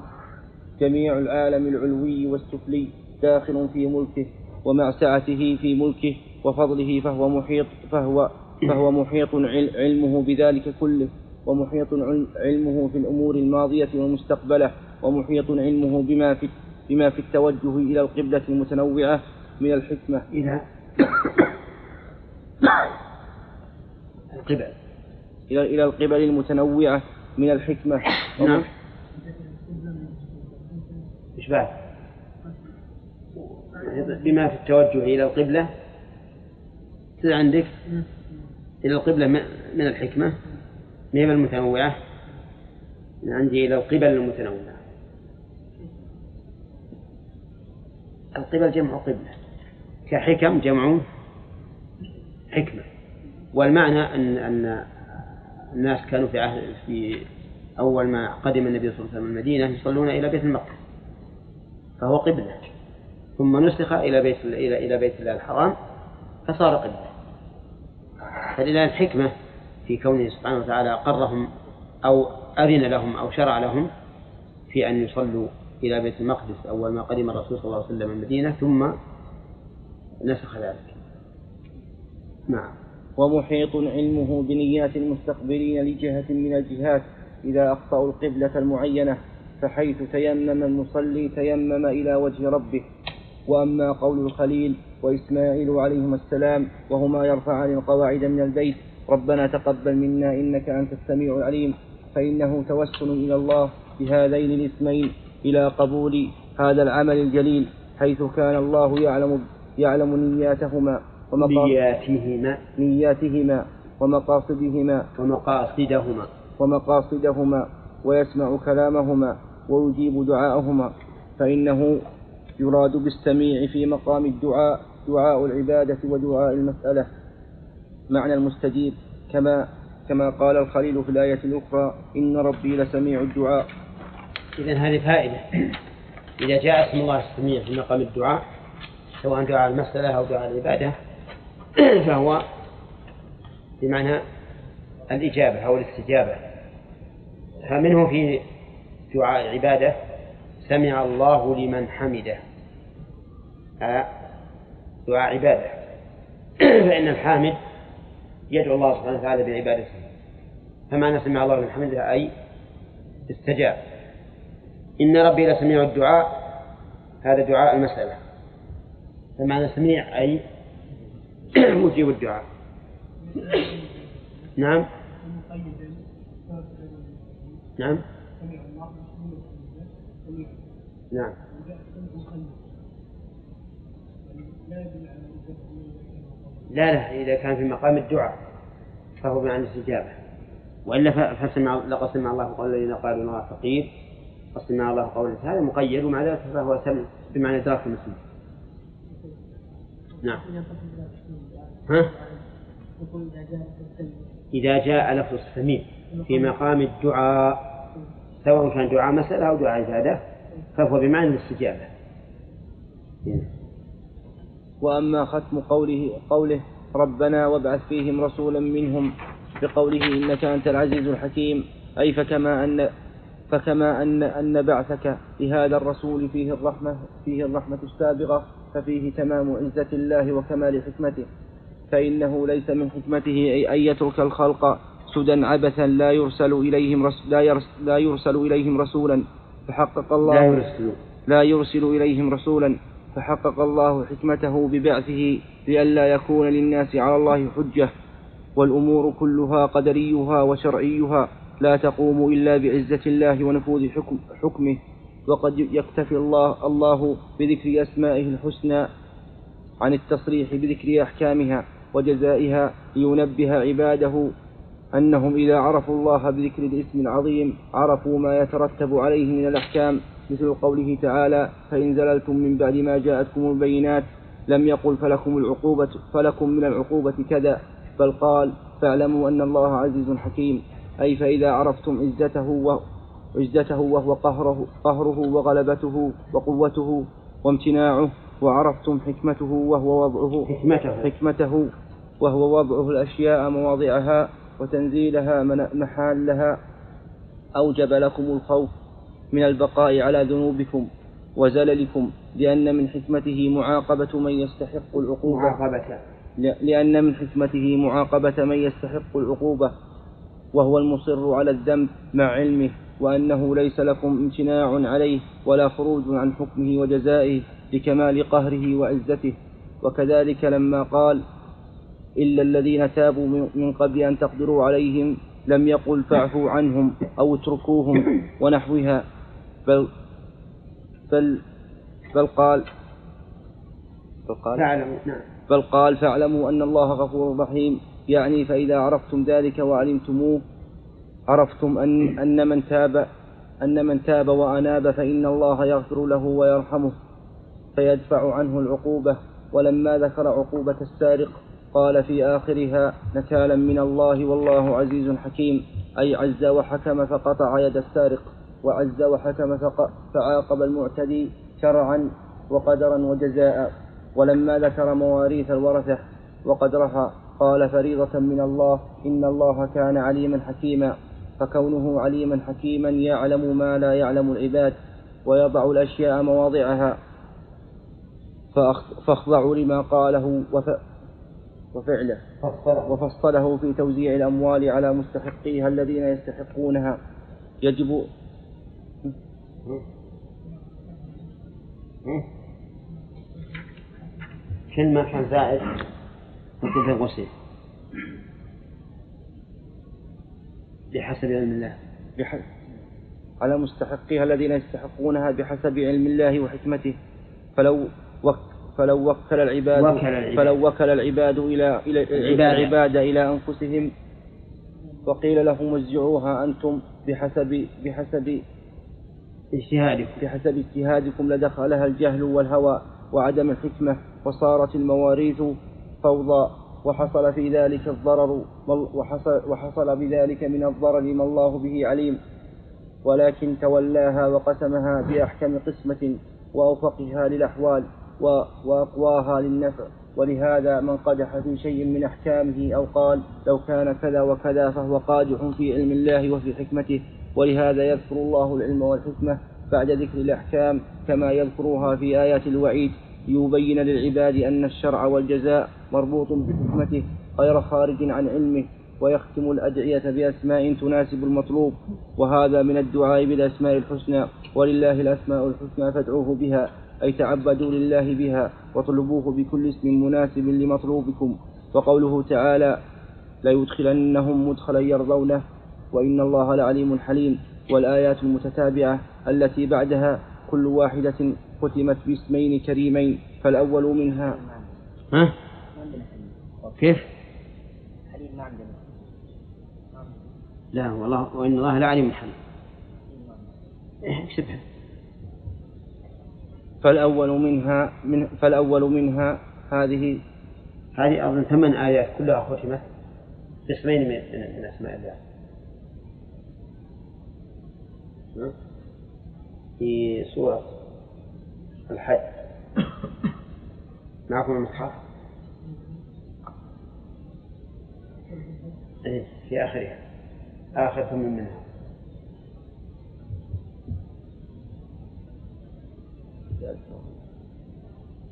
جميع العالم العلوي والسفلي داخل في ملكه ومع سعته في ملكه وفضله فهو محيط فهو فهو محيط علمه بذلك كله ومحيط علمه في الأمور الماضية والمستقبلة ومحيط علمه بما في بما في التوجه إلى القبلة المتنوعة من الحكمة. إلى القبل. إلى إلى القبل المتنوعة من الحكمة. نعم. بعد؟ بما في التوجه إلى القبلة؟ تصير عندك إلى القبلة من الحكمة من المتنوعة؟ من عندي إلى القبل المتنوعة. القبل جمع قبلة. كحكم جمع حكمة. والمعنى أن أن الناس كانوا في عهد في أول ما قدم النبي صلى الله عليه وسلم المدينة يصلون إلى بيت المقدس. فهو قبلة. ثم نسخ إلى بيت إلى إلى بيت الله الحرام فصار قبلة. فلله الحكمة في كونه سبحانه وتعالى أقرهم أو أذن لهم أو شرع لهم في أن يصلوا إلى بيت المقدس أول ما قدم الرسول صلى الله عليه وسلم المدينة ثم نسخ ذلك. نعم. ومحيط علمه بنيات المستقبلين لجهة من الجهات إذا أخطأوا القبلة المعينة. فحيث تيمم المصلي تيمم إلى وجه ربه. وأما قول الخليل وإسماعيل عليهما السلام وهما يرفعان القواعد من البيت ربنا تقبل منا إنك أنت السميع العليم فإنه توسل إلى الله بهذين الاسمين إلى قبول هذا العمل الجليل حيث كان الله يعلم يعلم نياتهما نياتهما. نياتهما ومقاصدهما ومقاصدهما. ومقاصدهما ويسمع كلامهما ويجيب دعاءهما فإنه يراد بالسميع في مقام الدعاء دعاء العبادة ودعاء المسألة. معنى المستجيب كما كما قال الخليل في الآية الأخرى إن ربي لسميع الدعاء. إذا هذه فائدة. إذا جاء اسم الله السميع في مقام الدعاء سواء دعاء المسألة أو دعاء العبادة فهو بمعنى الإجابة أو الاستجابة. فمنه في دعاء العبادة سمع الله لمن حمده. دعاء عبادة. فإن الحامد يدعو الله سبحانه وتعالى بعبادته. فمعنى سمع الله لمن حمده أي استجاب. إن ربي لسميع الدعاء. هذا دعاء المسألة. فمعنى سميع أي مجيب الدعاء. نعم. نعم. نعم. لا لا إذا كان في مقام الدعاء فهو بمعنى الاستجابة. وإلا فسمع لقد سمع الله قول الذين قالوا الله فقير. فسمع الله قول هذا مقيد ومع ذلك فهو سمع بمعنى إدراك المسلم. نعم. ها؟ إذا جاء لفظ السميع في مقام الدعاء سواء كان دعاء مسألة أو دعاء عبادة فهو بمعنى الاستجابة. وأما ختم قوله قوله ربنا وابعث فيهم رسولا منهم بقوله إنك أنت العزيز الحكيم أي فكما أن فكما أن أن بعثك لهذا الرسول فيه الرحمة فيه الرحمة السابغة ففيه تمام عزة الله وكمال حكمته. فإنه ليس من حكمته أن يترك الخلق سدى عبثا لا يرسل إليهم لا يرسل إليهم رسولا. فحقق الله لا يرسل. لا يرسل إليهم رسولا. فحقق الله حكمته ببعثه لئلا يكون للناس على الله حجة. والأمور كلها قدريها وشرعيها. لا تقوم إلا بعزة الله ونفوذ حكم حكمه. وقد يكتفي الله الله بذكر أسمائه الحسنى عن التصريح بذكر أحكامها وجزائها لينبه عباده أنهم إذا عرفوا الله بذكر الاسم العظيم عرفوا ما يترتب عليه من الأحكام مثل قوله تعالى فإن زللتم من بعد ما جاءتكم البينات لم يقل فلكم العقوبة فلكم من العقوبة كذا بل قال فاعلموا أن الله عزيز حكيم أي فإذا عرفتم عزته عزته وهو قهره, قهره وغلبته وقوته وامتناعه وعرفتم حكمته وهو وضعه حكمته. حكمته وهو وضعه الأشياء مواضعها وتنزيلها محالها أوجب لكم الخوف من البقاء على ذنوبكم وزللكم لأن من حكمته معاقبة من يستحق العقوبة. معاقبة. لأن من حكمته معاقبة من يستحق العقوبة وهو المصر على الذنب مع علمه وأنه ليس لكم امتناع عليه ولا خروج عن حكمه وجزائه لكمال قهره وعزته. وكذلك لما قال إلا الذين تابوا من قبل أن تقدروا عليهم لم يقل فاعفوا عنهم أو اتركوهم ونحوها. بل بل بل قال بل قال فاعلموا نعم. بل قال فاعلموا أن الله غفور رحيم. يعني فإذا عرفتم ذلك وعلمتموه عرفتم أن, أن من تاب أن من تاب وأناب فإن الله يغفر له ويرحمه فيدفع عنه العقوبة. ولما ذكر عقوبة السارق قال في آخرها نكالا من الله والله عزيز حكيم أي عز وحكم فقطع يد السارق وعز وحكم فعاقب المعتدي شرعا وقدرا وجزاء ولما ذكر مواريث الورثة وقدرها قال فريضة من الله إن الله كان عليما حكيما فكونه عليما حكيما يعلم ما لا يعلم العباد ويضع الأشياء مواضعها. فاخضعوا لما قاله وفعله. وفصله في توزيع الأموال على مستحقيها الذين يستحقونها. يجب كلمة كان زائد ممكن في الغسل بحسب علم الله. بحسب على مستحقيها الذين يستحقونها بحسب علم الله وحكمته. فلو وك فلو وكل العباد, وكل العباد. فلو وكل العباد إلى إلى العباد, إلى أنفسهم. وقيل لهم وزعوها أنتم بحسب بحسب اجتهادكم. بحسب اجتهادكم لدخلها الجهل والهوى وعدم الحكمة وصارت المواريث فوضى وحصل في ذلك الضرر. وحصل, وحصل بذلك من الضرر ما الله به عليم. ولكن تولاها وقسمها بأحكم قسمة وأوفقها للأحوال. وأقواها للنفع. ولهذا من قدح في شيء من أحكامه أو قال لو كان كذا وكذا فهو قادح في علم الله وفي حكمته. ولهذا يذكر الله العلم والحكمة بعد ذكر الأحكام كما يذكرها في آيات الوعيد. ليبين للعباد أن الشرع والجزاء مربوط بحكمته غير خارج عن علمه ويختم الأدعية بأسماء تناسب المطلوب. وهذا من الدعاء بالأسماء الحسنى. ولله الأسماء الحسنى فادعوه بها. أي تعبدوا لله بها واطلبوه بكل اسم مناسب لمطلوبكم. وقوله تعالى ليدخلنهم مدخلا يرضونه وإن الله لعليم حليم. والآيات المتتابعة التي بعدها كل واحدة ختمت باسمين كريمين فالأول منها ها؟ كيف؟ حليم ما عندنا. لا والله وإن الله لعليم حليم. إيه اكتبها فالأول منها من فالأول منها هذه هذه أظن ثمان آيات كلها ختمت باسمين من, من أسماء الله. في سورة الحج. معكم المصحف؟ إيه في آخرها. آخر ثمن منها.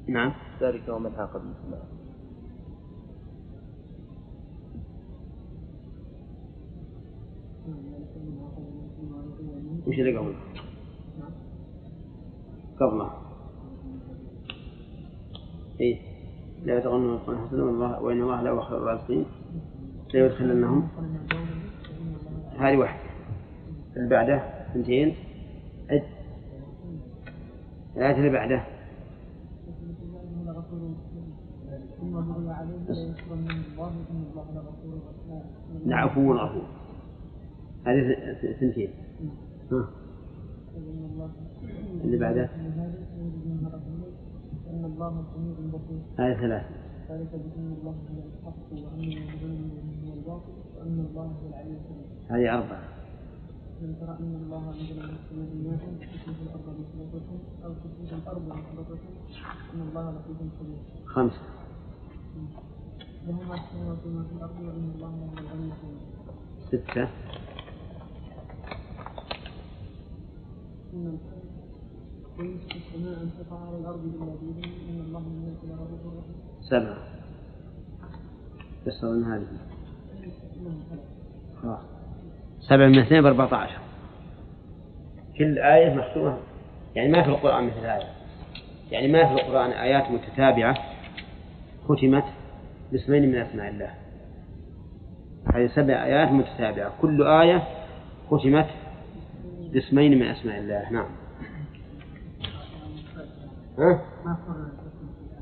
نعم. ذلك ومن عاقب مثله وش اللي قبل؟ قبله إيه. لا يتغنوا القرآن حسنا والله وإن الله لا خير الرازقين. لا يدخلنهم. هذه واحدة. اللي بعده اثنتين الآية اللي بعده. عفو غفور هذه اثنتين اللي بعده. هذه ثلاثة. هذه أربعة. من ترى أن الله أنزل من السماء ماء تسقط الأرض بسلطته أو تسقط الأرض أن الله لطيف خبير. خمسة. له ما في السماوات وما في الأرض وأن الله هو الغني ستة ويمسك السماء. أن تقع على الأرض إلا بإذنه إن الله من الملك لغفور رحيم سبعة. من هذه. خلاص. سبع من اثنين بأربعة عشر. كل آية مختومة يعني ما في القرآن مثل هذا. يعني ما في القرآن آيات متتابعة ختمت باسمين من أسماء الله. هذه سبع آيات متتابعة. كل آية ختمت باسمين من أسماء الله. نعم. ها؟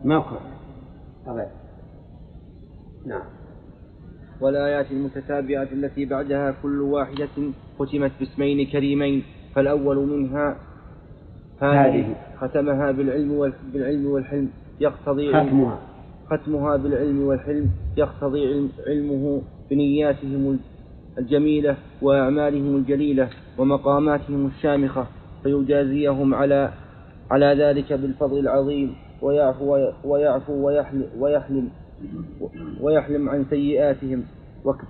ما قرأ أبدا نعم. والآيات المتتابعة التي بعدها كل واحدة ختمت باسمين كريمين فالأول منها هذه ختمها بالعلم بالعلم والحلم يقتضي ختمها. ختمها بالعلم والحلم يقتضي علم علمه بنياتهم الجميلة وأعمالهم الجليلة ومقاماتهم الشامخة فيجازيهم على على ذلك بالفضل العظيم ويعفو ويعفو ويحلم, ويحلم. ويحلم عن سيئاتهم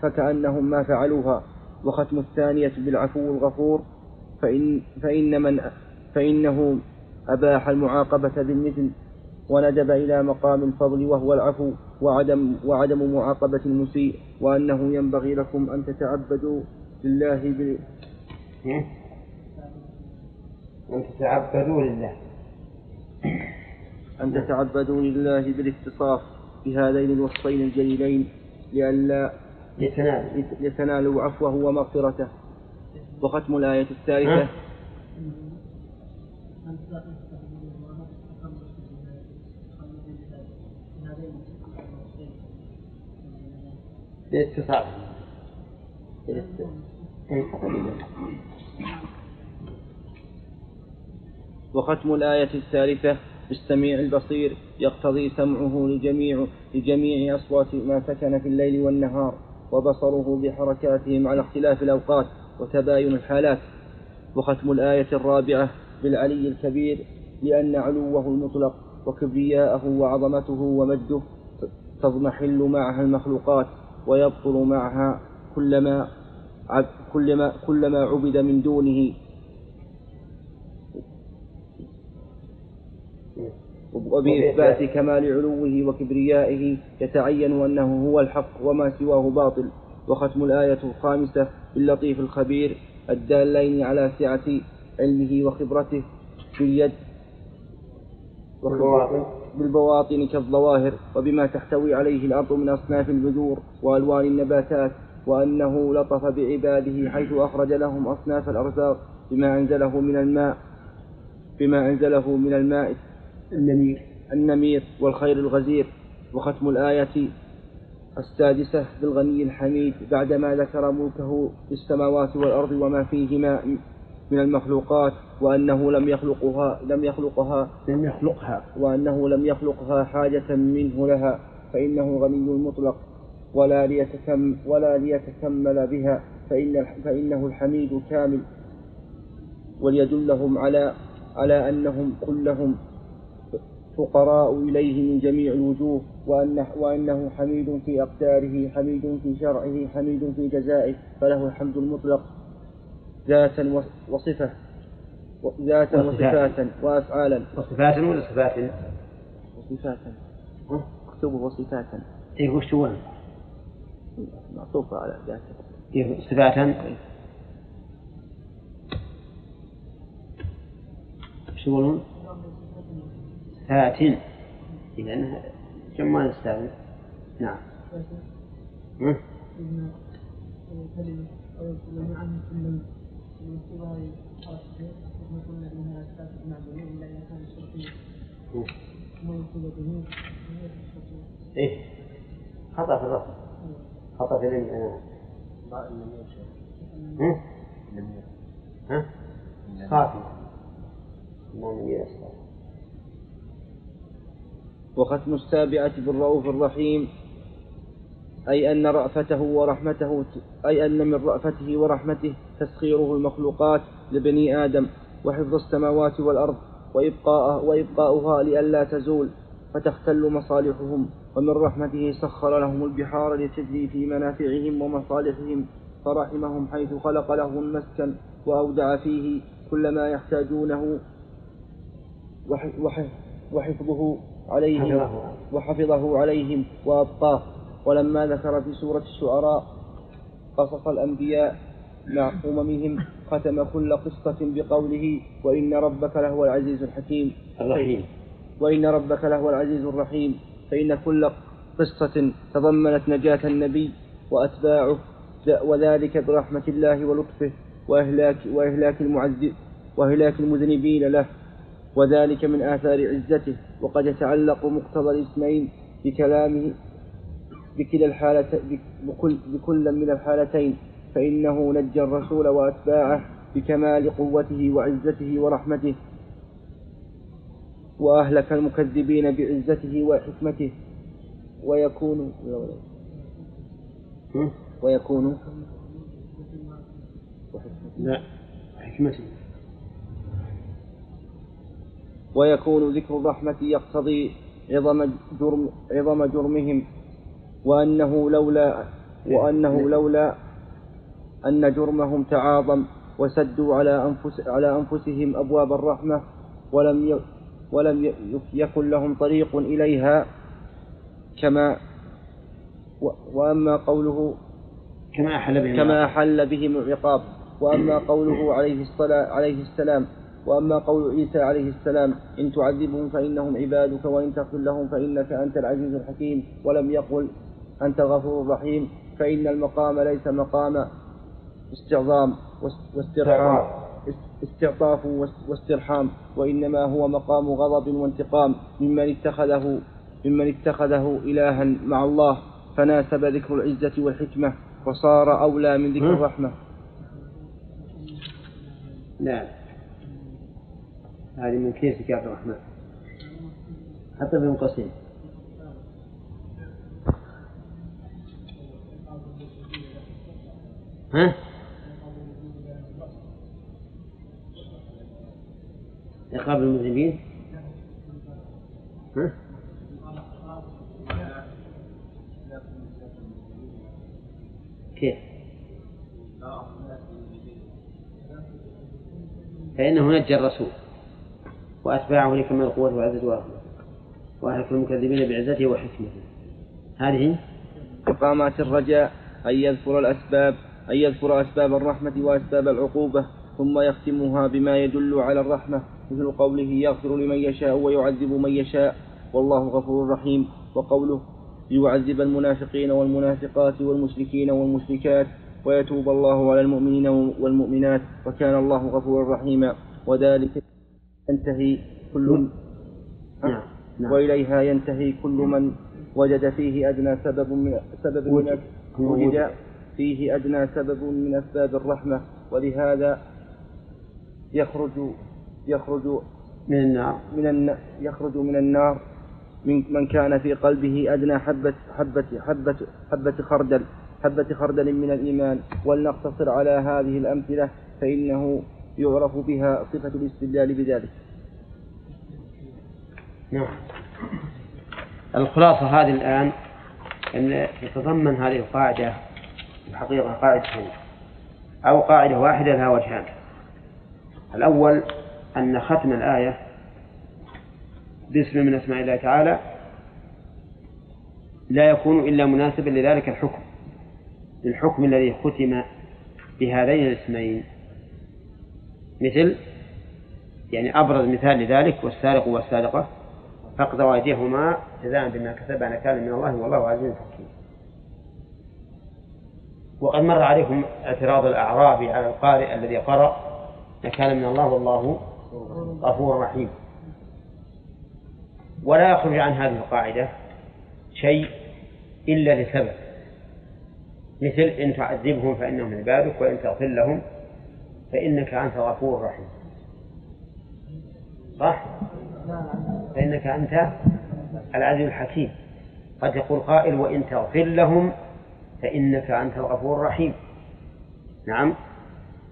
فكأنهم ما فعلوها. وختم الثانية بالعفو الغفور فإن, فإن من فإنه أباح المعاقبة بالمثل وندب إلى مقام الفضل وهو العفو وعدم وعدم معاقبة المسيء وأنه ينبغي لكم أن تتعبدوا لله بال إيه؟ أن تتعبدوا لله. أن تتعبدوا لله بالاتصاف بهذين الوصفين الجليلين لئلا يتنالوا عفوه ومغفرته. وختم الآية الثالثة؟ بالاتصال وختم الآية الثالثة. بالسميع البصير يقتضي سمعه لجميع لجميع أصوات ما سكن في الليل والنهار وبصره بحركاتهم على اختلاف الأوقات وتباين الحالات. وختم الآية الرابعة بالعلي الكبير لأن علوه المطلق وكبرياءه وعظمته ومجده تضمحل معها المخلوقات ويبطل معها كلما عب كلما كلما عبد من دونه. وبإثبات كمال علوه وكبريائه يتعين أنه هو الحق وما سواه باطل. وختم الآية الخامسة باللطيف الخبير الدالين على سعة علمه وخبرته باليد بالبواطن كالظواهر وبما تحتوي عليه الأرض من أصناف البذور وألوان النباتات وأنه لطف بعباده حيث أخرج لهم أصناف الأرزاق بما أنزله من الماء بما أنزله من الماء. النمير. النمير والخير الغزير وختم الآية السادسة بالغني الحميد بعدما ذكر ملكه في السماوات والأرض وما فيهما من المخلوقات وأنه لم يخلقها لم يخلقها لم يخلقها. وأنه لم يخلقها حاجة منه لها فإنه غني مطلق ولا ليتكم ولا ليتكمل بها فإن فإنه الحميد كامل وليدلهم على على أنهم كلهم فقراء إليه من جميع الوجوه وأنه, وأنه حميد في أقداره حميد في شرعه حميد في جزائه فله الحمد المطلق ذاتا وصفة ذاتا وصفات. وصفاتا وأفعالا وصفات ولا صفات؟ وصفاتا؟ اكتبه وصفاتا إيه وش هو؟ معطوفة على ذاته إيه صفات شغل صفات إذا نعم وما يصيب به فهي شرطية. إيه. خطأ في الرفع خطأ في الإم- ها؟ ها؟ خافي ما نمير الصلاة وختم السابعة بالرؤوف الرحيم أي أن رأفته ورحمته أي أن من رأفته ورحمته تسخيره المخلوقات لبني آدم وحفظ السماوات والأرض وإبقاء وإبقاؤها لئلا تزول فتختل مصالحهم ومن رحمته سخر لهم البحار لتجري في منافعهم ومصالحهم فرحمهم حيث خلق لهم المسكن وأودع فيه كل ما يحتاجونه وح- وح- وحفظه عليهم حفظه. وحفظه عليهم وأبقاه. ولما ذكر في سورة الشعراء قصص الأنبياء مع أممهم ختم كل قصة بقوله وإن ربك لهو العزيز الحكيم. الرحيم. وإن ربك لهو العزيز الرحيم. فإن كل قصة تضمنت نجاة النبي وأتباعه وذلك برحمة الله ولطفه وإهلاك وإهلاك المعذب وإهلاك المذنبين له. وذلك من آثار عزته وقد يتعلق مقتضى الاسمين بكلامه بكلا الحالة بكل, بكل من الحالتين فإنه نجى الرسول وأتباعه بكمال قوته وعزته ورحمته وأهلك المكذبين بعزته وحكمته ويكون ويكون لا حكمته. ويكون ذكر الرحمة يقتضي عظم جرم عظم جرمهم. وأنه لولا وأنه لولا أن جرمهم تعاظم وسدوا على أنفس على أنفسهم أبواب الرحمة ولم ولم يكن لهم طريق إليها كما وأما قوله كما أحل بهم كما أحل بهم العقاب. وأما قوله عليه الصلاة عليه السلام وأما قول عيسى عليه السلام إن تعذبهم فإنهم عبادك وإن تغفر لهم فإنك أنت العزيز الحكيم ولم يقل أنت الغفور الرحيم فإن المقام ليس مقام استعظام واسترحام استعطاف واسترحام وإنما هو مقام غضب وانتقام ممن اتخذه ممن اتخذه إلها مع الله فناسب ذكر العزة والحكمة وصار أولى من ذكر الرحمة. نعم. هذه من كيسك يا عبد الرحمن حتى بين قوسين ها؟ عقاب المذنبين ها؟ كيف؟ فإنه نجى الرسول وأتباعه لكمال القوة والعزة والرحمة وأهلك المكذبين بعزته وحكمته. هذه مقامات الرجاء أن يذكر الأسباب أن يذكر أسباب الرحمة وأسباب العقوبة ثم يختمها بما يدل على الرحمة مثل قوله يغفر لمن يشاء ويعذب من يشاء. والله غفور رحيم. وقوله ليعذب المنافقين والمنافقات والمشركين والمشركات ويتوب الله على المؤمنين والمؤمنات وكان الله غفورا رحيما. وذلك ينتهي كل نعم. نعم. وإليها ينتهي كل من وجد فيه أدنى سبب من سبب من وجد فيه أدنى سبب من أسباب الرحمة. ولهذا يخرج يخرج من النار. من النار يخرج من النار من من كان في قلبه أدنى حبة حبة حبة حبة خردل. حبة خردل من الإيمان. ولنقتصر على هذه الأمثلة فإنه يعرف بها صفة الاستدلال بذلك. نعم. الخلاصة هذه الآن أن تتضمن هذه القاعدة الحقيقة قاعدتين أو قاعدة واحدة لها وجهان. الأول أن ختم الآية باسم من أسماء الله تعالى لا يكون إلا مناسبا لذلك الحكم الحكم الذي ختم بهذين الاسمين. مثل يعني أبرز مثال لذلك والسارق والسارقة فاقطعوا أيديهما جزاء بما كسبا نكالا من الله والله عزيز حكيم. وقد مر عليكم اعتراض الأعرابي على القارئ الذي قرأ نكالا من الله والله غفور رحيم. ولا يخرج عن هذه القاعدة شيء إلا لسبب مثل إن تعذبهم فإنهم عبادك وإن تغفر لهم فإنك أنت غفور رحيم. صح؟ فإنك أنت العزيز الحكيم. قد يقول قائل وإن تغفر لهم فإنك أنت الغفور الرحيم. نعم.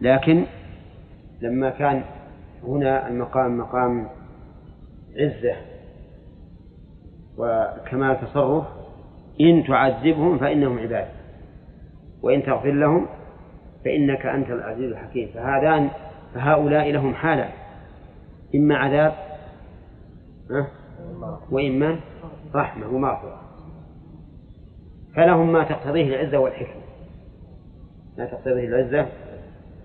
لكن لما كان هنا المقام مقام عزة وكمال تصرف إن تعذبهم فإنهم عباد. وإن تغفر لهم فإنك أنت العزيز الحكيم. فهذان فهؤلاء لهم حالة. إما عذاب وإما رحمة ومغفرة. فلهم ما تقتضيه العزة والحكمة. ما تقتضيه العزة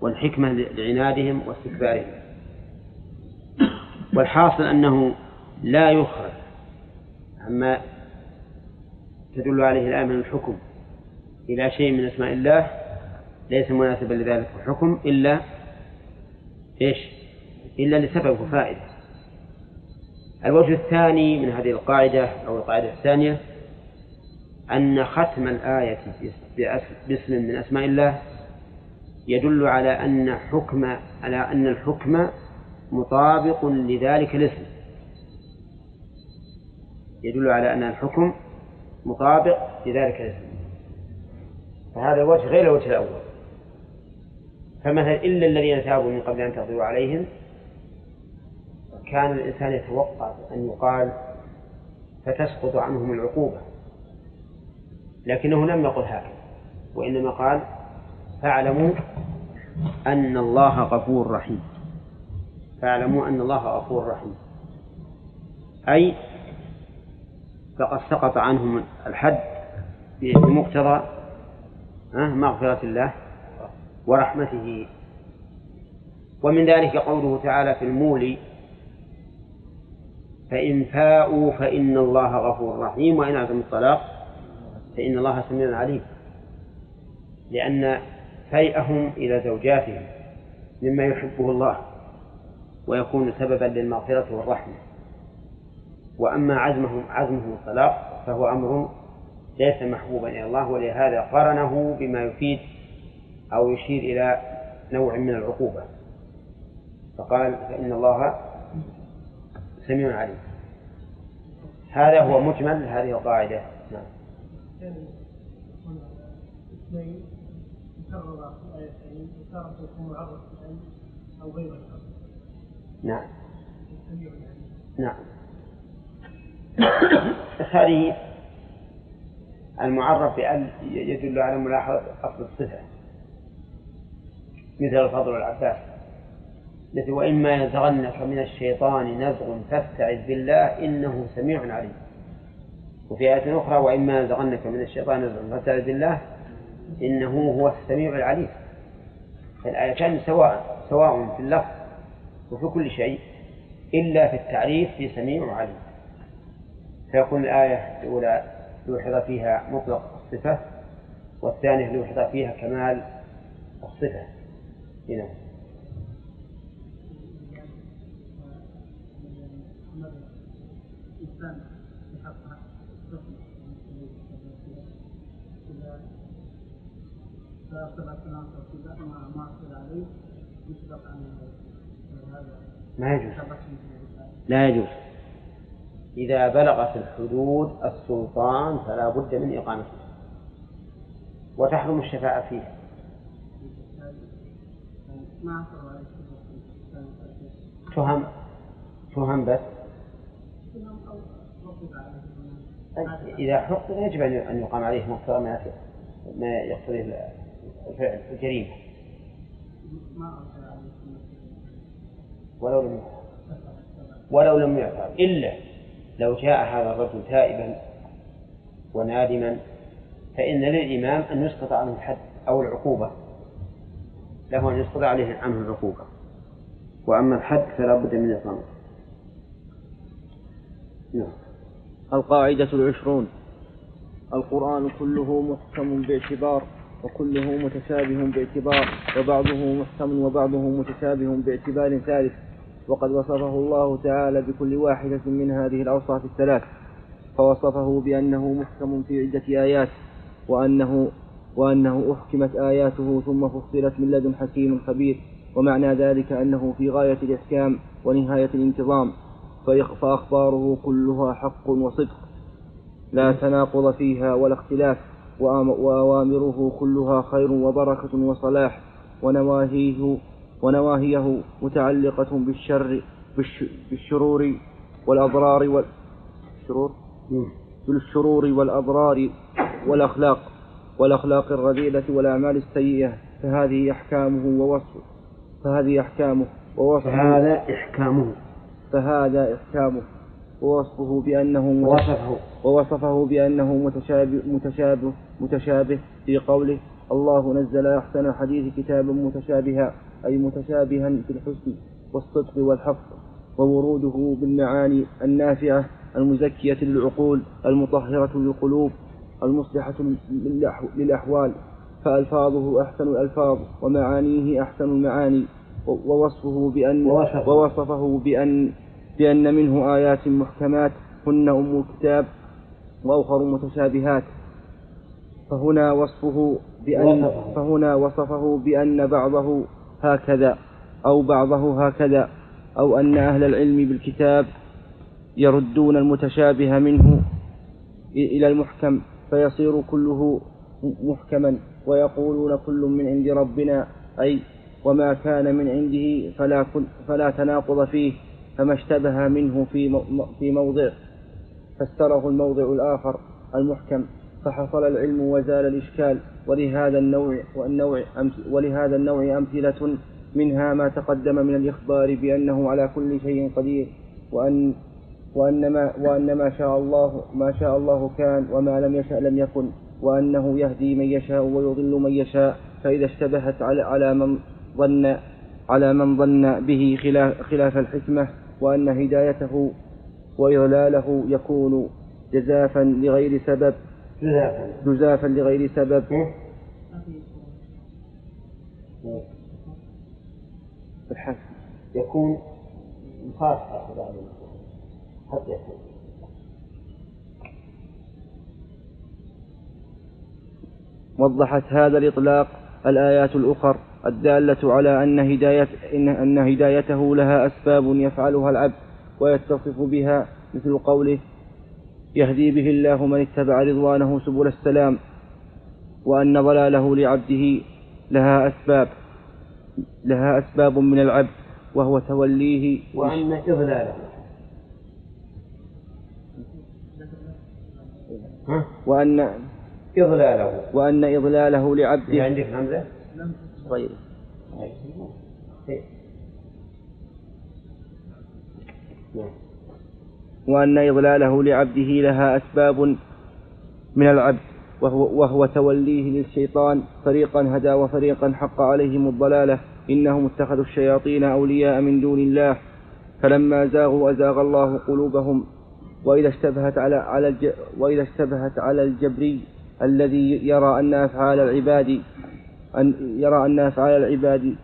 والحكمة لعنادهم واستكبارهم. والحاصل أنه لا يخرج. عما تدل عليه الآية من الحكم إلى شيء من أسماء الله ليس مناسبا لذلك الحكم إلا إيش؟ إلا لسبب وفائدة. الوجه الثاني من هذه القاعدة أو القاعدة الثانية أن ختم الآية باسم من أسماء الله يدل على أن حكم على أن الحكم مطابق لذلك الاسم. يدل على أن الحكم مطابق لذلك الاسم. فهذا الوجه غير الوجه الأول. فمثلا إلا الذين تابوا من قبل أن تقدروا عليهم؟ كان الإنسان يتوقع أن يقال فتسقط عنهم العقوبة لكنه لم يقل هكذا وإنما قال فاعلموا أن الله غفور رحيم. فاعلموا أن الله غفور رحيم. أي فقد سقط عنهم الحد بمقتضى مغفرة الله ورحمته. ومن ذلك قوله تعالى في المولي فإن فاءوا فإن الله غفور رحيم وإن عزموا الطلاق فإن الله سميع عليم. لأن فيئهم إلى زوجاتهم مما يحبه الله ويكون سببا للمغفرة والرحمة. وأما عزمهم عزمهم الطلاق فهو أمر ليس محبوبا إلى الله ولهذا قرنه بما يفيد أو يشير إلى نوع من العقوبة. فقال فإن الله سميع عليم. هذا هو مجمل هذه القاعدة نعم. نعم. نعم. هذه المعرف بأن يدل على ملاحظة أصل الصفة. مثل الفضل والعباس التي وإما ينزغنك من الشيطان نزغ فاستعذ بالله إنه سميع عليم. وفي آية أخرى وإما ينزغنك من الشيطان نزغ فاستعذ بالله إنه هو السميع العليم. فالآيتان سواء سواء في اللفظ وفي كل شيء إلا في التعريف في سميع وعليم. فيكون الآية الأولى لوحظ فيها مطلق الصفة والثانية لوحظ فيها كمال الصفة. كذا ما يجوز. لا يجوز. إذا بلغت الحدود السلطان فلا بد من إقامته. وتحرم الشفاعة فيه ما أصل عليه تهم تهم بس. إذا حقق يجب أن يقام عليه مقتضى ما ما يقتضيه الفعل الجريمة. ولو لم ولو لم يعترف إلا لو جاء هذا الرجل تائبا ونادما فإن للإمام أن يسقط عنه الحد أو العقوبة. له أن يسقط عليه عنه العقوبة وأما الحد فلا بد من إقامته نعم. القاعدة العشرون. القرآن كله محكم باعتبار وكله متشابه باعتبار وبعضه محكم وبعضه متشابه باعتبار ثالث. وقد وصفه الله تعالى بكل واحدة من هذه الأوصاف الثلاث. فوصفه بأنه محكم في عدة آيات وأنه وأنه أحكمت آياته ثم فصلت من لدن حكيم خبير ومعنى ذلك أنه في غاية الإحكام ونهاية الانتظام فأخباره كلها حق وصدق لا تناقض فيها ولا اختلاف وأوامره كلها خير وبركة وصلاح ونواهيه ونواهيه متعلقة بالشر بالش بالشرور والأضرار وال الشرور بالشرور والأضرار والأخلاق. والأخلاق الرذيلة والأعمال السيئة فهذه أحكامه ووصفه. فهذه أحكامه ووصفه. فهذا إحكامه. فهذا إحكامه ووصفه بأنه ووصفه. ووصفه بأنه متشابه متشابه متشابه في قوله الله نزل أحسن الحديث كتابا متشابها أي متشابها في الحسن والصدق والحق ووروده بالمعاني النافعة المزكية للعقول المطهرة للقلوب المصلحة للأح- للأحوال فألفاظه أحسن الألفاظ ومعانيه أحسن المعاني ووصفه بأن ووصفه. بأن بأن منه آيات محكمات هن أم الكتاب وأخر متشابهات فهنا وصفه بأن. فهنا وصفه بأن بعضه هكذا أو بعضه هكذا أو أن أهل العلم بالكتاب يردون المتشابه منه إلى المحكم فيصير كله محكما ويقولون كل من عند ربنا أي وما كان من عنده فلا, فلا تناقض فيه فما اشتبه منه في في موضع. فسره الموضع الآخر المحكم فحصل العلم وزال الإشكال. ولهذا النوع والنوع ولهذا النوع أمثلة منها ما تقدم من الإخبار بأنه على كل شيء قدير وأن وأن ما وأن ما شاء الله ما شاء الله كان وما لم يشأ لم يكن وأنه يهدي من يشاء ويضل من يشاء فإذا اشتبهت على على من ظن على من ظن به خلاف خلاف الحكمة وأن هدايته وإضلاله يكون جزافا لغير سبب. جزافا. جزافا لغير سبب. الحسن يكون بعد حتى يكون وضحت هذا الإطلاق الآيات الأخر الدالة على أن هداية إن أن هدايته لها أسباب يفعلها العبد ويتصف بها مثل قوله يهدي به الله من اتبع رضوانه سبل السلام وأن ضلاله لعبده لها أسباب لها أسباب من العبد وهو توليه وأن إضلاله. وأن إضلاله وأن إضلاله لعبده عندك همزة؟ غيره. نعم. وأن إضلاله لعبده لها أسباب من العبد وهو, وهو توليه للشيطان فريقا هدى وفريقا حق عليهم الضلالة إنهم اتخذوا الشياطين أولياء من دون الله فلما زاغوا أزاغ الله قلوبهم وإذا اشتبهت على على الج وإذا اشتبهت على الجبري الذي يرى أن أفعال العباد أن يرى أن أفعال العباد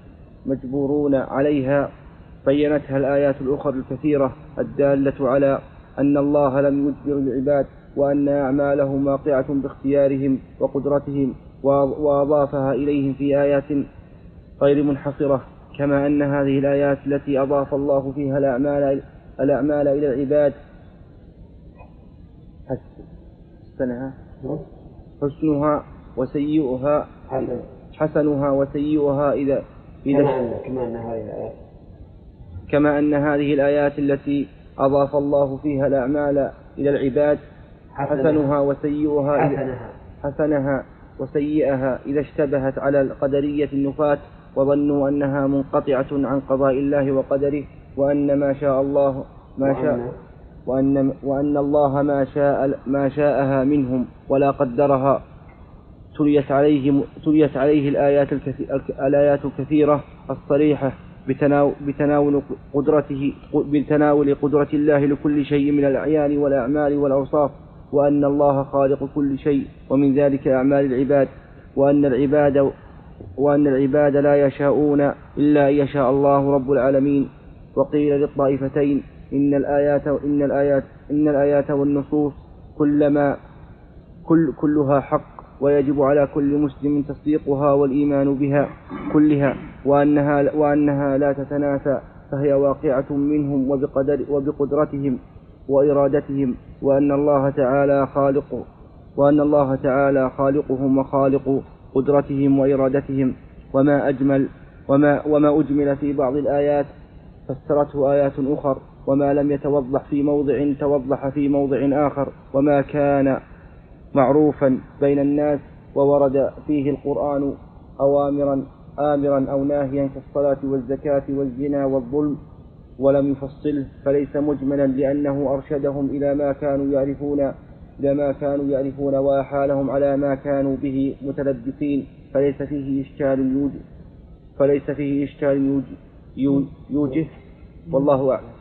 مجبورون عليها بينتها الآيات الأخرى الكثيرة الدالة على أن الله لم يجبر العباد وأن أعمالهم واقعة باختيارهم وقدرتهم وأ- وأضافها إليهم في آيات غير منحصرة كما أن هذه الآيات التي أضاف الله فيها الأعمال الأعمال إلى العباد حسنها. حسنها وسيئها. حسن. حسنها وسيئها إذا إذا كما أن هذه الآيات. كما أن هذه الآيات التي أضاف الله فيها الأعمال إلى العباد حسنها. وسيئها حسنها. حسنها وسيئها إذا اشتبهت على القدرية النفاة وظنوا أنها منقطعة عن قضاء الله وقدره وأن ما شاء الله ما شاء وأن- وأن الله ما شاء ما شاءها منهم ولا قدرها. تليت عليه تليت عليه الآيات الكثي- الك- الآيات الكثيرة الصريحة بتناول قدرته بتناول قدرة الله لكل شيء من الأعيان والأعمال والأوصاف وأن الله خالق كل شيء ومن ذلك أعمال العباد وأن العباد وأن العباد لا يشاءون إلا أن يشاء الله رب العالمين. وقيل للطائفتين إن الآيات إن الآيات إن الآيات والنصوص كلما كل كلها حق ويجب على كل مسلم تصديقها والإيمان بها كلها وأنها وأنها لا تتنافى فهي واقعة منهم وبقدر وبقدرتهم وإرادتهم وأن الله تعالى خالق وأن الله تعالى خالقهم وخالق قدرتهم وإرادتهم وما أجمل وما وما أجمل في بعض الآيات فسرته آيات أخر وما لم يتوضح في موضع توضح في موضع آخر وما كان معروفا بين الناس وورد فيه القرآن أوامرا آمرا أو ناهيا كالصلاة والزكاة والزنا والظلم ولم يفصله. فليس مجملا لأنه أرشدهم إلى ما كانوا يعرفون إلى ما كانوا يعرفون وأحالهم على ما كانوا به متلبسين. فليس فيه إشكال يوجد فليس فيه إشكال يوجد يو- يوجه. والله أعلم.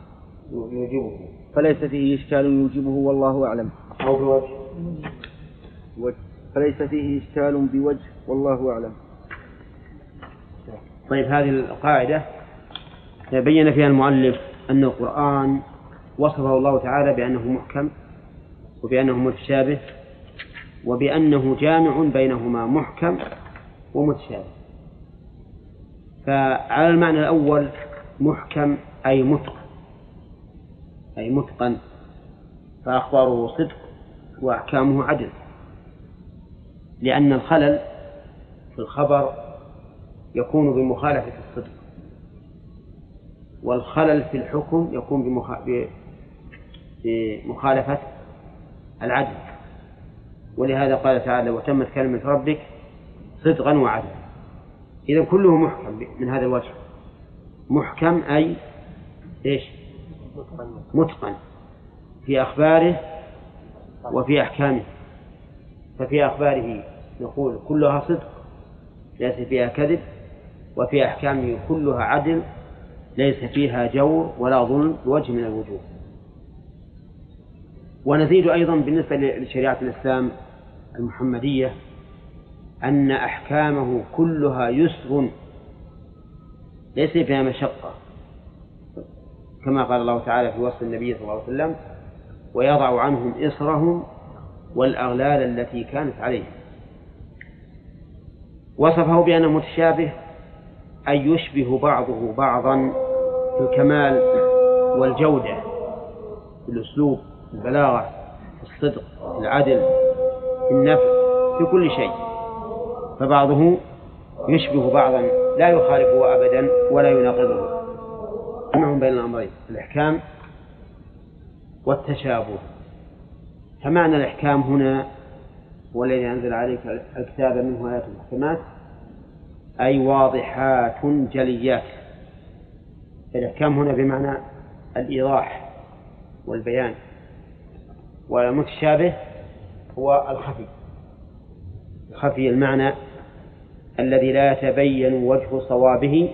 يوجبه فليس فيه إشكال يوجبه والله أعلم. أو بوجه. وجه. فليس فيه إشكال بوجه والله أعلم. طيب هذه القاعدة بين فيها المؤلف أن القرآن وصفه الله تعالى بأنه محكم وبأنه متشابه وبأنه جامع بينهما محكم ومتشابه. فعلى المعنى الأول محكم أي متقن. أي متقن. فأخباره صدق وأحكامه عدل. لأن الخلل في الخبر يكون بمخالفة الصدق. والخلل في الحكم يكون بمخالفة العدل. ولهذا قال تعالى وتمت كلمة ربك صدقا وعدلا. إذا كله محكم من هذا الوجه. محكم أي إيش؟ متقن. في أخباره وفي أحكامه. ففي أخباره نقول كلها صدق ليس فيها كذب وفي أحكامه كلها عدل ليس فيها جور ولا ظلم بوجه من الوجوه. ونزيد أيضا بالنسبة لشريعة الإسلام المحمدية أن أحكامه كلها يسر ليس فيها مشقة. كما قال الله تعالى في وصف النبي صلى الله عليه وسلم ويضع عنهم إصرهم والأغلال التي كانت عليهم. وصفه بأنه متشابه أي يشبه بعضه بعضا في الكمال والجودة في الأسلوب في البلاغة في الصدق في العدل في النفع في كل شيء. فبعضه يشبه بعضا لا يخالفه أبدا ولا يناقضه. جمع بين الأمرين الإحكام والتشابه. فمعنى الإحكام هنا هو الذي أنزل عليك الكتاب منه آيات محكمات أي واضحات جليات الإحكام هنا بمعنى الإيضاح والبيان والمتشابه هو الخفي. خفي المعنى الذي لا يتبين وجه صوابه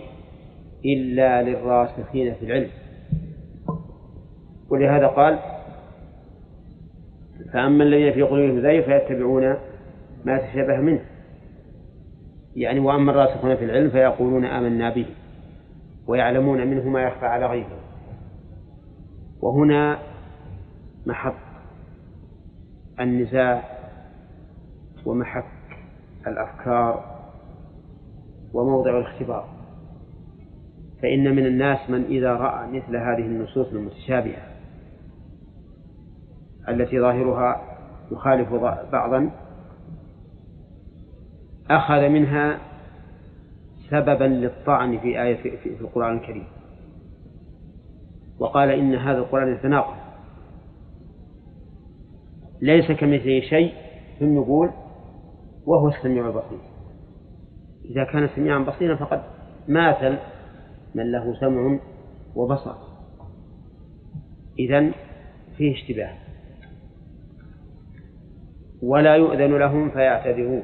إلا للراسخين في العلم. ولهذا قال فأما الذين في قلوبهم زيغ فيتبعون ما تشابه منه. يعني وأما الراسخون في العلم فيقولون آمنا به ويعلمون منه ما يخفى على غيره. وهنا محط النزاع ومحك الأفكار وموضع الاختبار. فإن من الناس من إذا رأى مثل هذه النصوص المتشابهة التي ظاهرها يخالف بعضا أخذ منها سببا للطعن في آية في, القرآن الكريم. وقال إن هذا القرآن يتناقض. ليس كمثله شيء ثم يقول وهو السميع البصير. إذا كان سميعا بصيرا فقد ماثل من له سمع وبصر. إذن فيه اشتباه. ولا يؤذن لهم فيعتذرون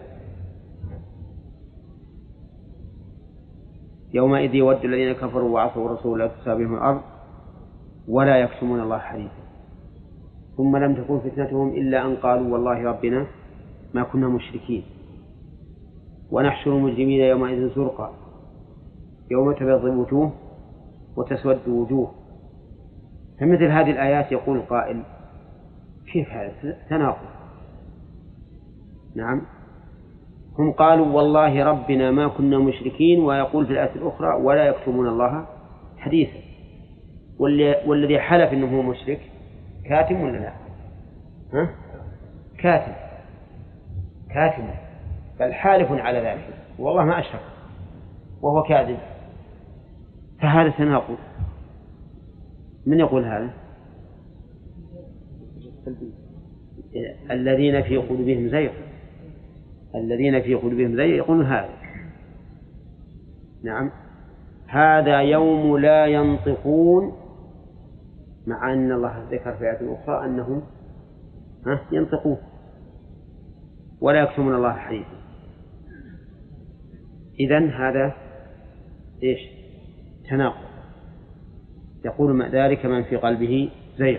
يومئذ يود الذين كفروا وعصوا الرسول لا تسابهم بهم الأرض ولا يكتمون الله حديثا. ثم لم تكن فتنتهم إلا أن قالوا والله ربنا ما كنا مشركين. ونحشر المجرمين يومئذ زرقا. يوم تبيض الوجوه وتسود وجوه فمثل هذه الآيات يقول القائل كيف هذا؟ تناقض. نعم. هم قالوا والله ربنا ما كنا مشركين. ويقول في الآية الأخرى ولا يكتمون الله حديثا. والذي حلف أنه هو مشرك كاتم ولا لا؟ ها؟ كاتم. كاتم. بل حالف على ذلك. والله ما أشرك. وهو كاذب. فهذا تناقض من يقول هذا؟ الذين في قلوبهم زيغ. الذين في قلوبهم زيغ يقولون هذا. نعم. هذا يوم لا ينطقون مع أن الله ذكر في آية أخرى أنهم ينطقون. ولا يكتمون الله حديثا. إذن هذا إيش؟ تناقض. يقول ذلك من في قلبه زيغ.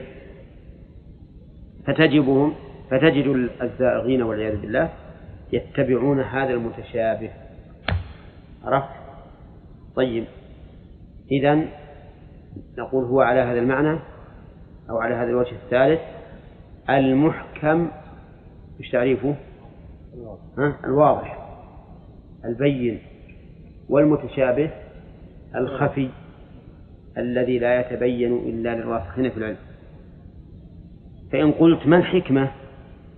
فتجبهم فتجد الزائغين والعياذ بالله يتبعون هذا المتشابه. عرفت؟ طيب. إذا نقول هو على هذا المعنى أو على هذا الوجه الثالث المحكم إيش تعريفه؟ ها؟ الواضح البين والمتشابه الخفي الذي لا يتبين إلا للراسخين في العلم. فإن قلت ما الحكمة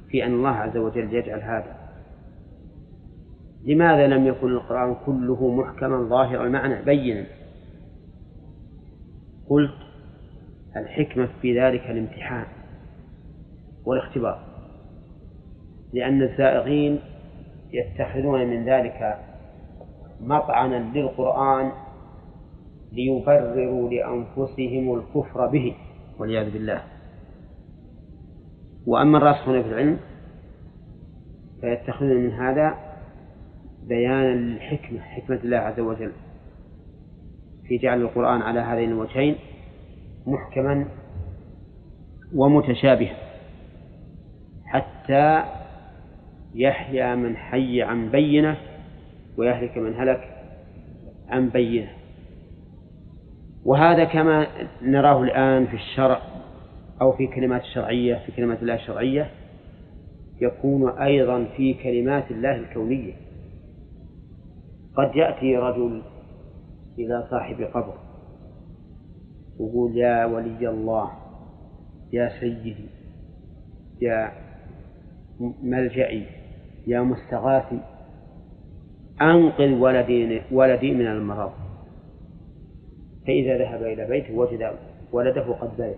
في أن الله عز وجل يجعل هذا؟ لماذا لم يكن القرآن كله محكما ظاهر المعنى بينا؟ قلت الحكمة في ذلك الامتحان والاختبار لأن الزائغين يتخذون من ذلك مطعنا للقرآن ليبرروا لأنفسهم الكفر به والعياذ بالله. وأما الراسخون في العلم فيتخذون من هذا بيانا للحكمة حكمة الله عز وجل. في جعل القرآن على هذين الوجهين محكما ومتشابها حتى يحيا من حي عن بينة ويهلك من هلك عن بينة. وهذا كما نراه الآن في الشرع أو في كلمات الشرعية في كلمات الله الشرعية يكون أيضا في كلمات الله الكونية. قد يأتي رجل إلى صاحب قبر يقول يا ولي الله يا سيدي يا ملجئي يا مستغاثي أنقذ ولدي ولدي من المرض. فإذا ذهب إلى بيته وجد ولده قد بلغ.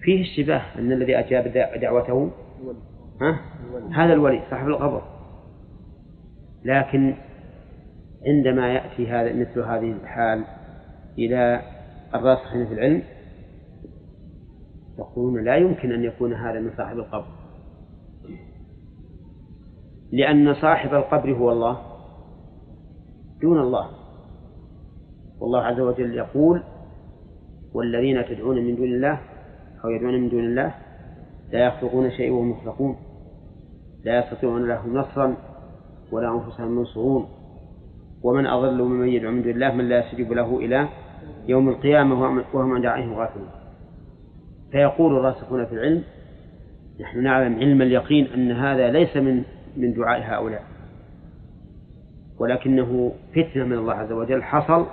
فيه اشتباه أن الذي أجاب دعوته ها؟ هذا الولي صاحب القبر. لكن عندما يأتي هذا مثل هذه الحال إلى الراسخين في العلم يقولون لا يمكن أن يكون هذا من صاحب القبر. لأن صاحب القبر هو الله دون الله. والله عز وجل يقول والذين تدعون من دون الله أو يدعون من دون الله لا يخلقون شيئا وهم يخلقون لا يستطيعون لهم نصرا ولا أنفسهم ينصرون. ومن أضل ممن يدعو من دون الله من لا يستجيب له إلى يوم القيامة وهم عن دعائهم غافلون. فيقول الراسخون في العلم نحن نعلم علم اليقين أن هذا ليس من من دعاء هؤلاء ولكنه فتنة من الله عز وجل حصل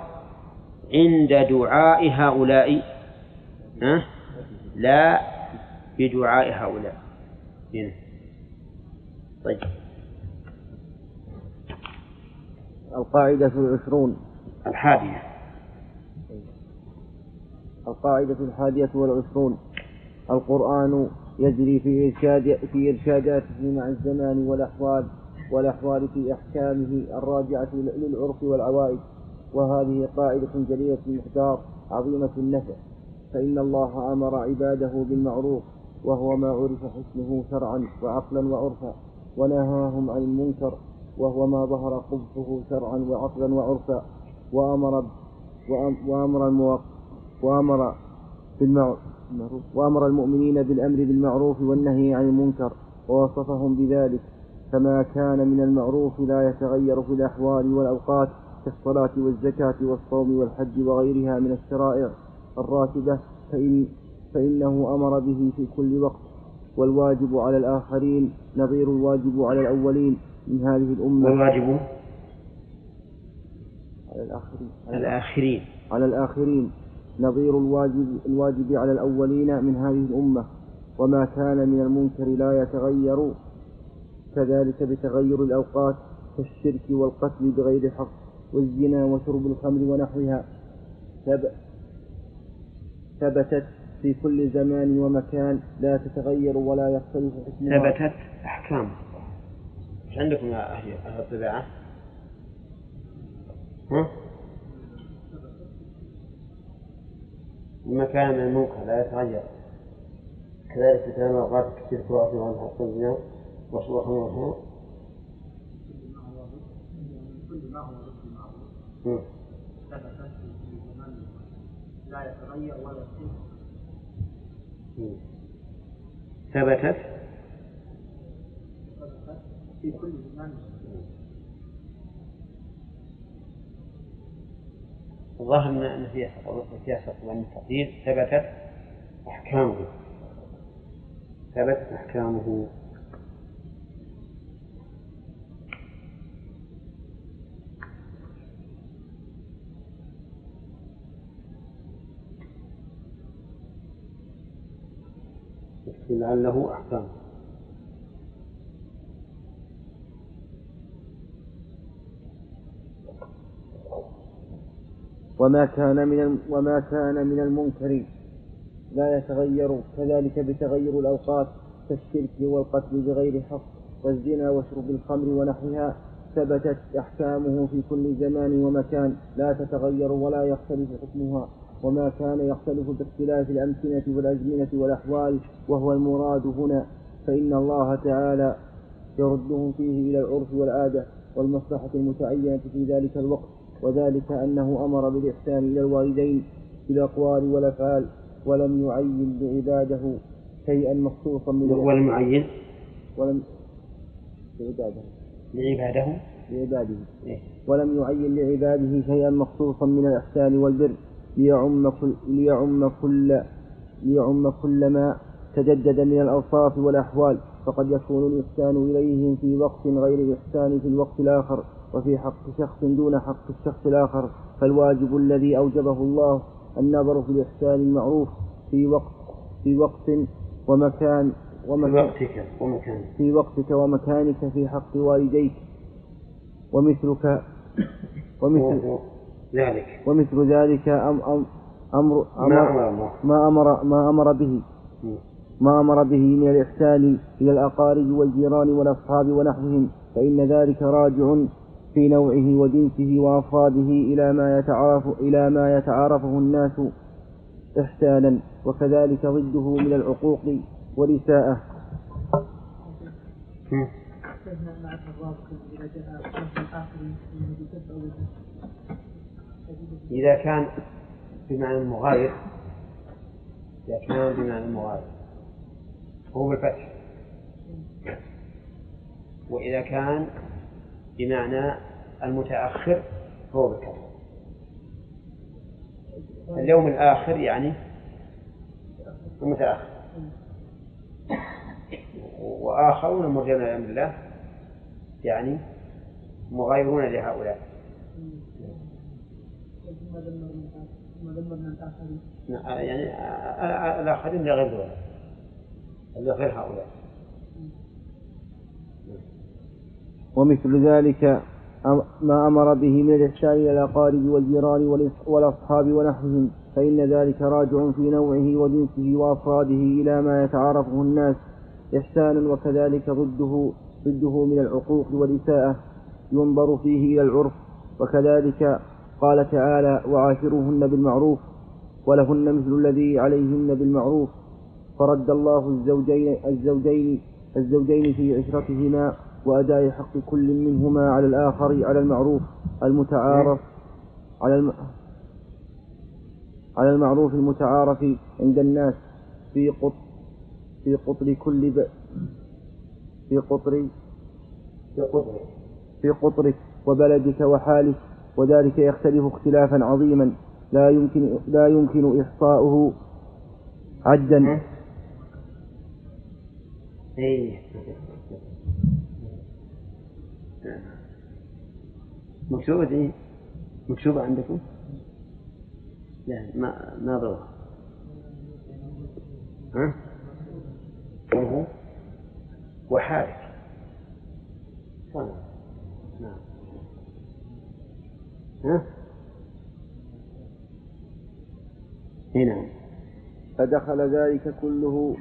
عند دعاء هؤلاء لا بدعاء هؤلاء. هنا. طيب. القاعدة العشرون. الحادية. القاعدة الحادية والعشرون. القرآن يجري في إرشاد في إرشاداته مع الزمان والأحوال والأحوال في أحكامه الراجعة للعرف والعوائد. وهذه قاعدة جليلة المقدار عظيمة النفع. فإن الله أمر عباده بالمعروف وهو ما عرف حسنه شرعا وعقلا وعرفا ونهاهم عن المنكر وهو ما ظهر قبحه شرعا وعقلا وعرفا. وأمر وأمر الموق وأمر بالمعروف وأمر المؤمنين بالأمر بالمعروف والنهي عن المنكر ووصفهم بذلك. فما كان من المعروف لا يتغير في الأحوال والأوقات. كالصلاة والزكاة والصوم والحج وغيرها من الشرائع الراتبة فإن فإنه أمر به في كل وقت. والواجب على الآخرين نظير الواجب على الأولين من هذه الأمة. والواجب على الآخرين. الآخرين. على الآخرين. نظير الواجب الواجب على الأولين من هذه الأمة. وما كان من المنكر لا يتغير. كذلك بتغير الأوقات كالشرك والقتل بغير حق. والزنا وشرب الخمر ونحوها. ثبتت في كل زمان ومكان. لا تتغير ولا يختلف حكمها. ثبتت أحكام. إيش عندكم يا أهل الطباعة؟ ها؟ ما كان من المنكر لا يتغير. كذلك كان الأوقات كثير وأصل عن حق الزنا وشرب الخمر والخمر كل ما هو ضد المعروف ثبتت؟ في لا يتغير ولا ثبتت ثبتت في كل زمان الظاهر أن فيها فيها من التقدير ثبتت أحكامه. ثبتت أحكامه. لعله أحكام وما كان من وما كان من المنكر. لا يتغير كذلك بتغير الأوقات كالشرك والقتل بغير حق والزنا وشرب الخمر ونحوها ثبتت أحكامه في كل زمان ومكان. لا تتغير ولا يختلف حكمها. وما كان يختلف باختلاف الأمكنة والأزمنة والأحوال وهو المراد هنا فإن الله تعالى يردهم فيه إلى العرف والعادة والمصلحة المتعينة في ذلك الوقت وذلك أنه أمر بالإحسان إلى الوالدين في الأقوال والأفعال ولم يعين لعباده شيئا مخصوصا من ولم يعين؟ ولم لعباده لعباده؟ لعباده إيه. ولم يعين لعباده شيئا مخصوصا من الإحسان والبر. ليعم كل ليعم كل ليعم كل ما تجدد من الأوصاف والأحوال فقد يكون الإحسان إليهم في وقت غير الإحسان في الوقت الآخر وفي حق شخص دون حق الشخص الآخر. فالواجب الذي أوجبه الله النظر في الإحسان المعروف في وقت في وقت ومكان في ومكان وقتك ومكانك في وقتك ومكانك في حق والديك ومثلك ومثل ذلك. ومثل ذلك أم أم أمر ما أمر ما أمر ما أمر به. ما أمر به من الإحسان إلى الأقارب والجيران والأصحاب ونحوهم فإن ذلك راجع في نوعه وجنسه وأفراده إلى ما يتعارف إلى ما يتعارفه الناس إحسانا وكذلك ضده من العقوق والإساءة إذا كان بمعنى المغاير إذا كان بمعنى المغاير هو بالفتح. وإذا كان بمعنى المتأخر فهو بالكسر اليوم الآخر يعني المتأخر. وآخرون مرجون لأمر الله يعني مغايرون لهؤلاء ثم دمرنا الآخر- ثم دمرنا الآخرين يعني الآخرين لغير ذولا لغير هؤلاء. ومثل ذلك ما أمر به من الإحسان إلى الأقارب والجيران والأصحاب ونحوهم فإن ذلك راجع في نوعه وجنسه وأفراده إلى ما يتعارفه الناس. إحسانا وكذلك ضده ضده من العقوق والإساءة ينظر فيه إلى العرف وكذلك قال تعالى وعاشروهن بالمعروف ولهن مثل الذي عليهن بالمعروف فرد الله الزوجين الزوجين الزوجين في عشرتهما وأداء حق كل منهما على الآخر على المعروف المتعارف على الم... على المعروف المتعارف عند الناس في قط في قطر كل ب... في قطر في قطرك وبلدك وحالك وذلك يختلف اختلافا عظيما. لا يمكن لا يمكن إحصاؤه عدا. مكتوبة دي مكتوبة عندكم؟ لا ما ما ضرب ها؟ وهو نعم نعم ها؟ نعم فدخل ذلك كله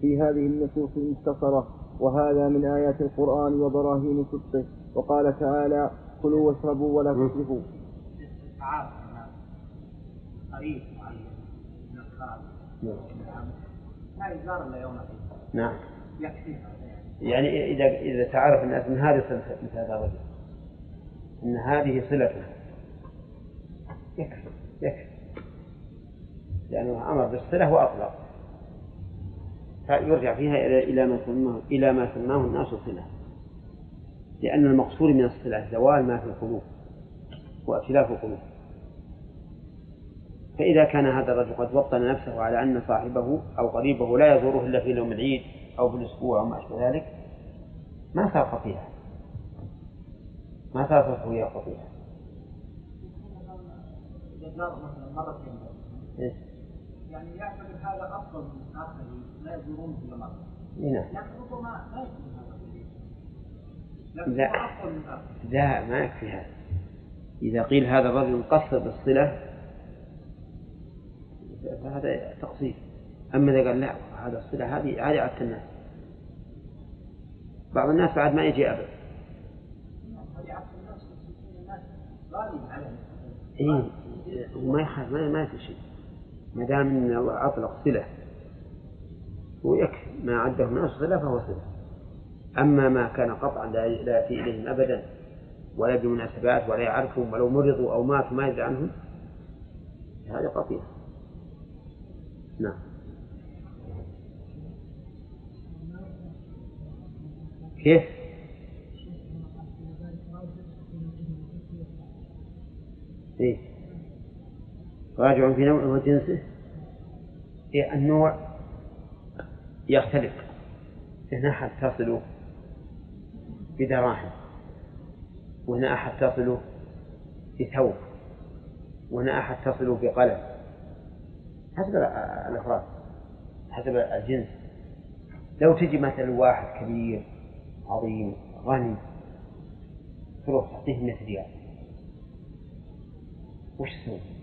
في هذه النصوص المختصرة وهذا من آيات القرآن وبراهين صدقه وقال تعالى كلوا واشربوا ولا تسرفوا. قريب من الخارج نعم. لا يزار الا يوم نعم يعني يعني إذا إذا تعرف الناس أن هذه صلة مثل هذا الرجل أن هذه صلته يكفي يكفي. لأنه أمر بالصلة وأطلق فيرجع فيها إلى إلى ما سماه إلى ما سماه الناس صلة. لأن المقصود من الصلة زوال ما في القلوب وأتلاف القلوب. فإذا كان هذا الرجل قد وطن نفسه على أن صاحبه أو قريبه لا يزوره إلا في يوم العيد أو في الأسبوع أو ما أشبه ذلك ما صار خطيئة ما خطيئة خطيئة مثلا مرتين إيش؟ يعني يعتبر هذا أفضل من اخرين لا يزورون كل مرة. إي نعم. لكن ربما لا يكون هذا لا. لا ما يكفي هذا. إذا قيل هذا الرجل مقصر بالصلة فهذا تقصير. أما إذا قال لا هذا الصلة هذه هذه عادة الناس بعض الناس بعد ما يجي أبدا عليهم. إيه. يخاف ما ما في شيء. ما دام إن الله أطلق صله ويكفي ما عده الناس صله فهو صله أما ما كان قطعا لا يأتي إليهم ابدا ولا بمناسبات ولا يعرفهم ولو مرضوا أو ماتوا ما يدري عنهم هذا قطيع نعم. كيف؟ إيه؟ راجع في نوعه وجنسه إيه النوع يختلف. هنا أحد تصل بدراهم وهنا أحد تصل بثوب. وهنا أحد تصل بقلم. حسب الأفراد. حسب الجنس. لو تجي مثلا واحد كبير عظيم غني تروح تعطيه 100 ريال. وش تسوي؟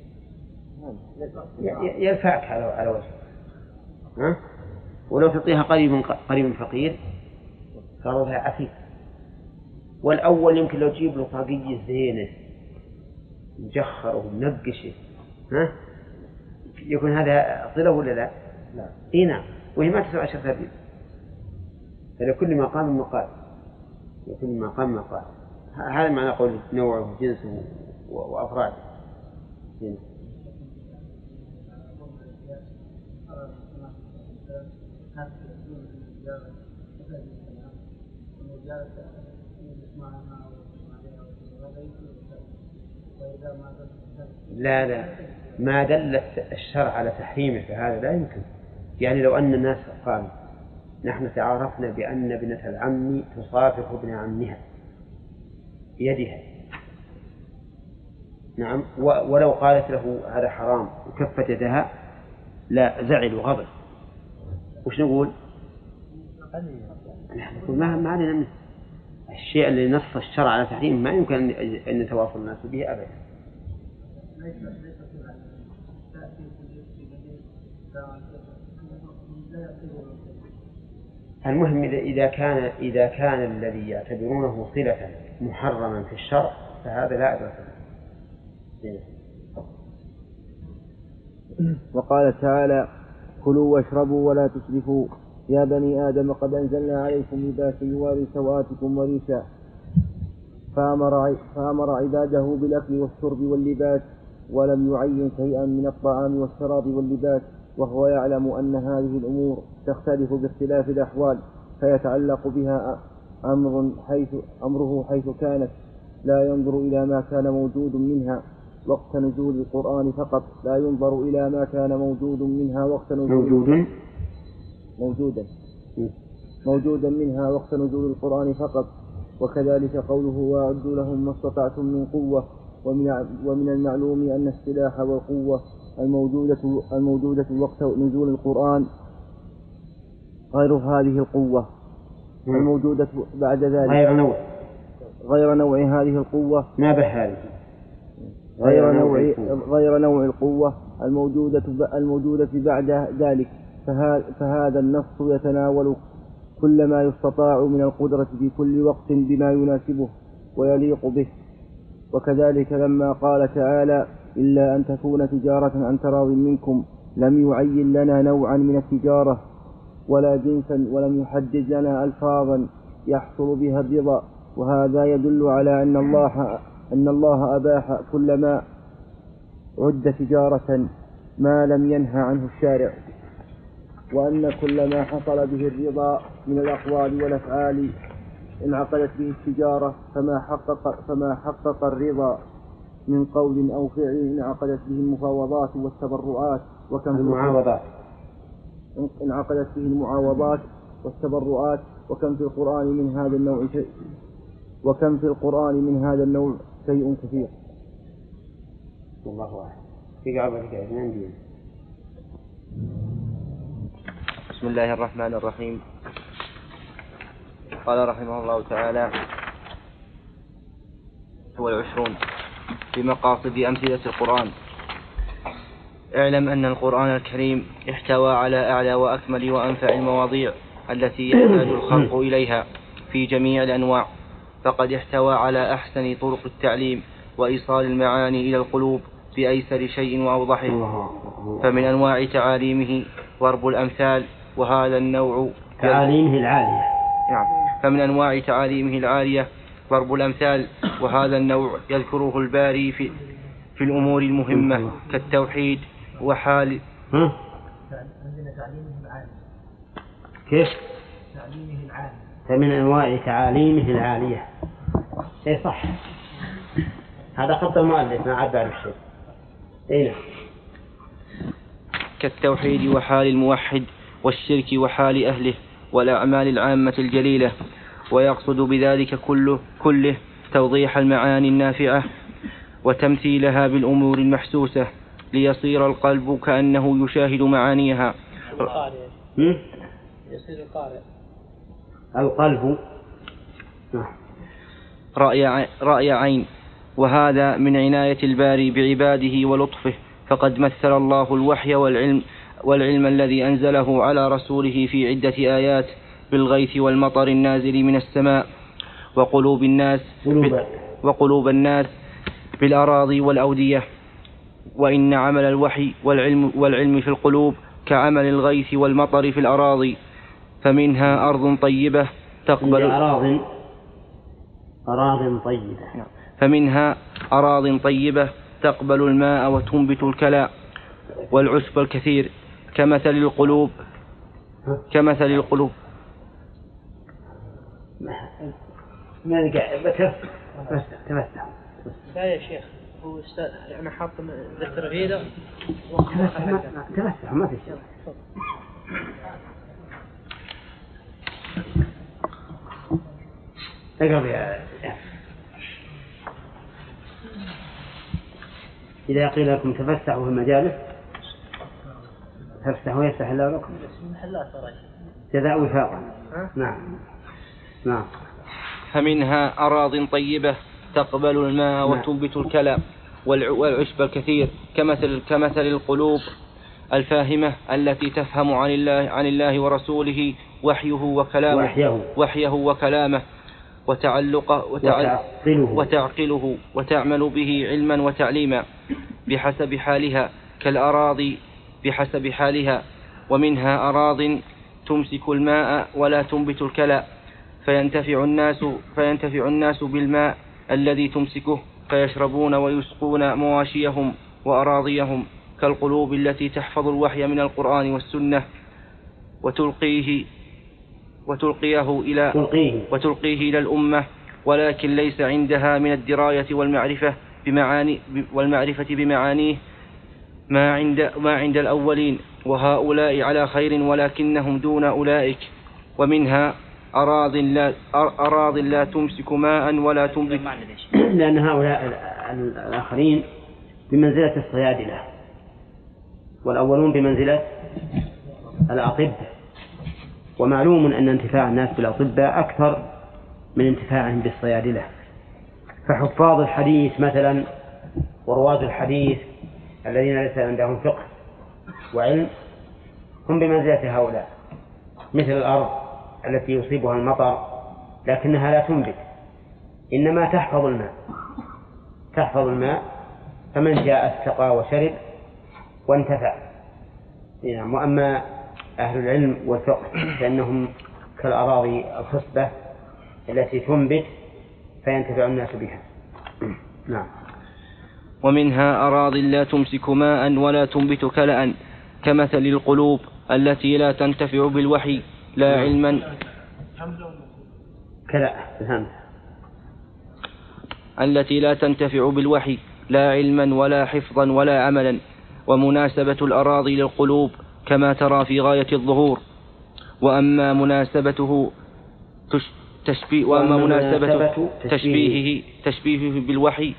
يرفعك على على وجهك. ها؟ ولو تعطيها قريب قريب فقير صار لها عفيف والأول يمكن لو تجيب له طاقية زينة مجخرة ومنقشة ها؟ يكون هذا صلة ولا لا؟ لا. إي نعم. وهي ما تسوى عشرة ريال فلكل مقام مقال. لكل مقام مقال. هذا معنى قول نوعه وجنسه وأفراده هنا. لا لا. ما دل الشرع على تحريمه فهذا لا يمكن. يعني لو أن الناس قالوا نحن تعارفنا بأن ابنة العم تصافح ابن عمها بيدها. نعم. ولو قالت له هذا حرام وكفت يدها لا زعل وغضب. وش نقول؟ ما ما علينا منه. الشيء اللي نص الشرع على تحريمه ما يمكن أن- يتواصل الناس به أبدا. المهم إذا كان إذا كان الذي يعتبرونه صلة محرما في الشرع فهذا لا أدرك. وقال تعالى كلوا واشربوا ولا تسرفوا. يا بني آدم قد أنزلنا عليكم لباسا يواري سوآتكم وريشا فأمر, فأمر عباده بالأكل والشرب واللباس ولم يعين شيئا من الطعام والشراب واللباس وهو يعلم أن هذه الأمور تختلف باختلاف الأحوال فيتعلق بها أمر حيث أمره حيث كانت لا ينظر إلى ما كان موجود منها وقت نزول القرآن فقط لا ينظر إلى ما كان موجود منها وقت نزول موجود؟ موجودا. موجودا منها وقت نزول القرآن فقط وكذلك قوله وأعدوا لهم ما استطعتم من قوة ومن ومن المعلوم أن السلاح والقوة الموجودة الموجودة وقت نزول القرآن غير هذه القوة. الموجودة بعد ذلك غير نوع. غير نوع هذه القوة. ما هذه؟ غير نوع. غير نوع القوة الموجودة الموجودة بعد ذلك. فهذا النص يتناول كل ما يستطاع من القدرة في كل وقت بما يناسبه ويليق به. وكذلك لما قال تعالى إلا أن تكون تجارة عن تراض منكم لم يعين لنا نوعا من التجارة ولا جنسا ولم يحدد لنا ألفاظا يحصل بها الرضا. وهذا يدل على أن الله أن الله أباح كل ما عد تجارة ما لم ينهى عنه الشارع. وأن كل ما حصل به الرضا من الأقوال والأفعال انعقدت به التجارة فما حقق فما حقق الرضا من قول أو فعل انعقدت به المفاوضات والتبرعات وكم في المعاوضات انعقدت به المعاوضات والتبرعات وكم في القرآن من هذا النوع شيء. وكم في القرآن من هذا النوع شيء كثير. والله أعلم في ما عندي. بسم الله الرحمن الرحيم. قال رحمه الله تعالى هو العشرون. بمقاصد أمثلة القرآن. اعلم أن القرآن الكريم احتوى على أعلى وأكمل وأنفع المواضيع التي يحتاج الخلق إليها في جميع الأنواع. فقد احتوى على أحسن طرق التعليم وإيصال المعاني إلى القلوب بأيسر شيء وأوضحه. فمن أنواع تعاليمه ضرب الأمثال وهذا النوع تعاليمه العالية. نعم. فمن أنواع تعاليمه العالية ضرب الأمثال وهذا النوع يذكره الباري في في الأمور المهمة كالتوحيد وحال ها؟ كيف؟ تعليمه العالي فمن أنواع تعاليمه العالية. إي صح. هذا خط المؤلف ما عاد بعرف شيء إي نعم. كالتوحيد وحال الموحد. والشرك وحال أهله والأعمال العامة الجليلة ويقصد بذلك كله كله توضيح المعاني النافعة وتمثيلها بالأمور المحسوسة ليصير القلب كأنه يشاهد معانيها. القارئ؟ يصير القارئ. القلب؟ نعم رأي رأي عين وهذا من عناية الباري بعباده ولطفه فقد مثل الله الوحي والعلم والعلم الذي أنزله على رسوله في عدة آيات بالغيث والمطر النازل من السماء وقلوب الناس قلوب. وقلوب الناس بالأراضي والأودية. وإن عمل الوحي والعلم والعلم في القلوب كعمل الغيث والمطر في الأراضي فمنها أرض طيبة تقبل أراض أراض طيبة. فمنها أراض طيبة تقبل الماء وتنبت الكلاء والعشب الكثير. كمثل القلوب. كمثل القلوب. ما نقع بكف تمسح لا يا شيخ هو أستاذ أنا حاط ذكر ما تمسح ما في شيء. اقرب يا إذا قيل لكم تفسحوا في المجالس تفسحوا يفسح الله لكم جزاء وفاقا؟ نعم. نعم. فمنها أراض طيبة تقبل الماء نعم. وتنبت الكلى والع- والعشب الكثير كمثل كمثل القلوب الفاهمة التي تفهم عن الله عن الله ورسوله وحيه وكلامه. وحيه. وحيه وكلامه. وتعلقه وتعل وتعقله. وتعقله وتعمل به علما وتعليما بحسب حالها كالأراضي بحسب حالها ومنها أراض تمسك الماء ولا تنبت الكلى فينتفع الناس فينتفع الناس بالماء الذي تمسكه فيشربون ويسقون مواشيهم وأراضيهم كالقلوب التي تحفظ الوحي من القرآن والسنة وتلقيه وتلقيه إلى تلقيه. وتلقيه إلى الأمة ولكن ليس عندها من الدراية والمعرفة بمعاني والمعرفة بمعانيه ما عند ما عند الأولين وهؤلاء على خير ولكنهم دون أولئك ومنها أراض لا أراض لا تمسك ماء ولا تنبت. لأن هؤلاء ال- الآخرين بمنزلة الصيادلة والأولون بمنزلة الأطباء ومعلوم أن انتفاع الناس بالأطباء أكثر من انتفاعهم بالصيادلة. فحفاظ الحديث مثلا ورواد الحديث الذين ليس عندهم فقه وعلم هم بمنزلة هؤلاء مثل الأرض التي يصيبها المطر لكنها لا تنبت إنما تحفظ الماء تحفظ الماء فمن جاء استقى وشرب وانتفع. نعم وأما أهل العلم والفقه فإنهم كالأراضي الخصبة التي تنبت فينتفع الناس بها. نعم. ومنها أراض لا تمسك ماء ولا تنبت كلأ كمثل القلوب التي لا تنتفع بالوحي لا علما. فهمت. التي لا تنتفع بالوحي لا علما ولا حفظا ولا عملا ومناسبة الأراضي للقلوب كما ترى في غاية الظهور. وأما مناسبته تش- تشبيه وأما مناسبة تشبيهه تشبيهه بالوحي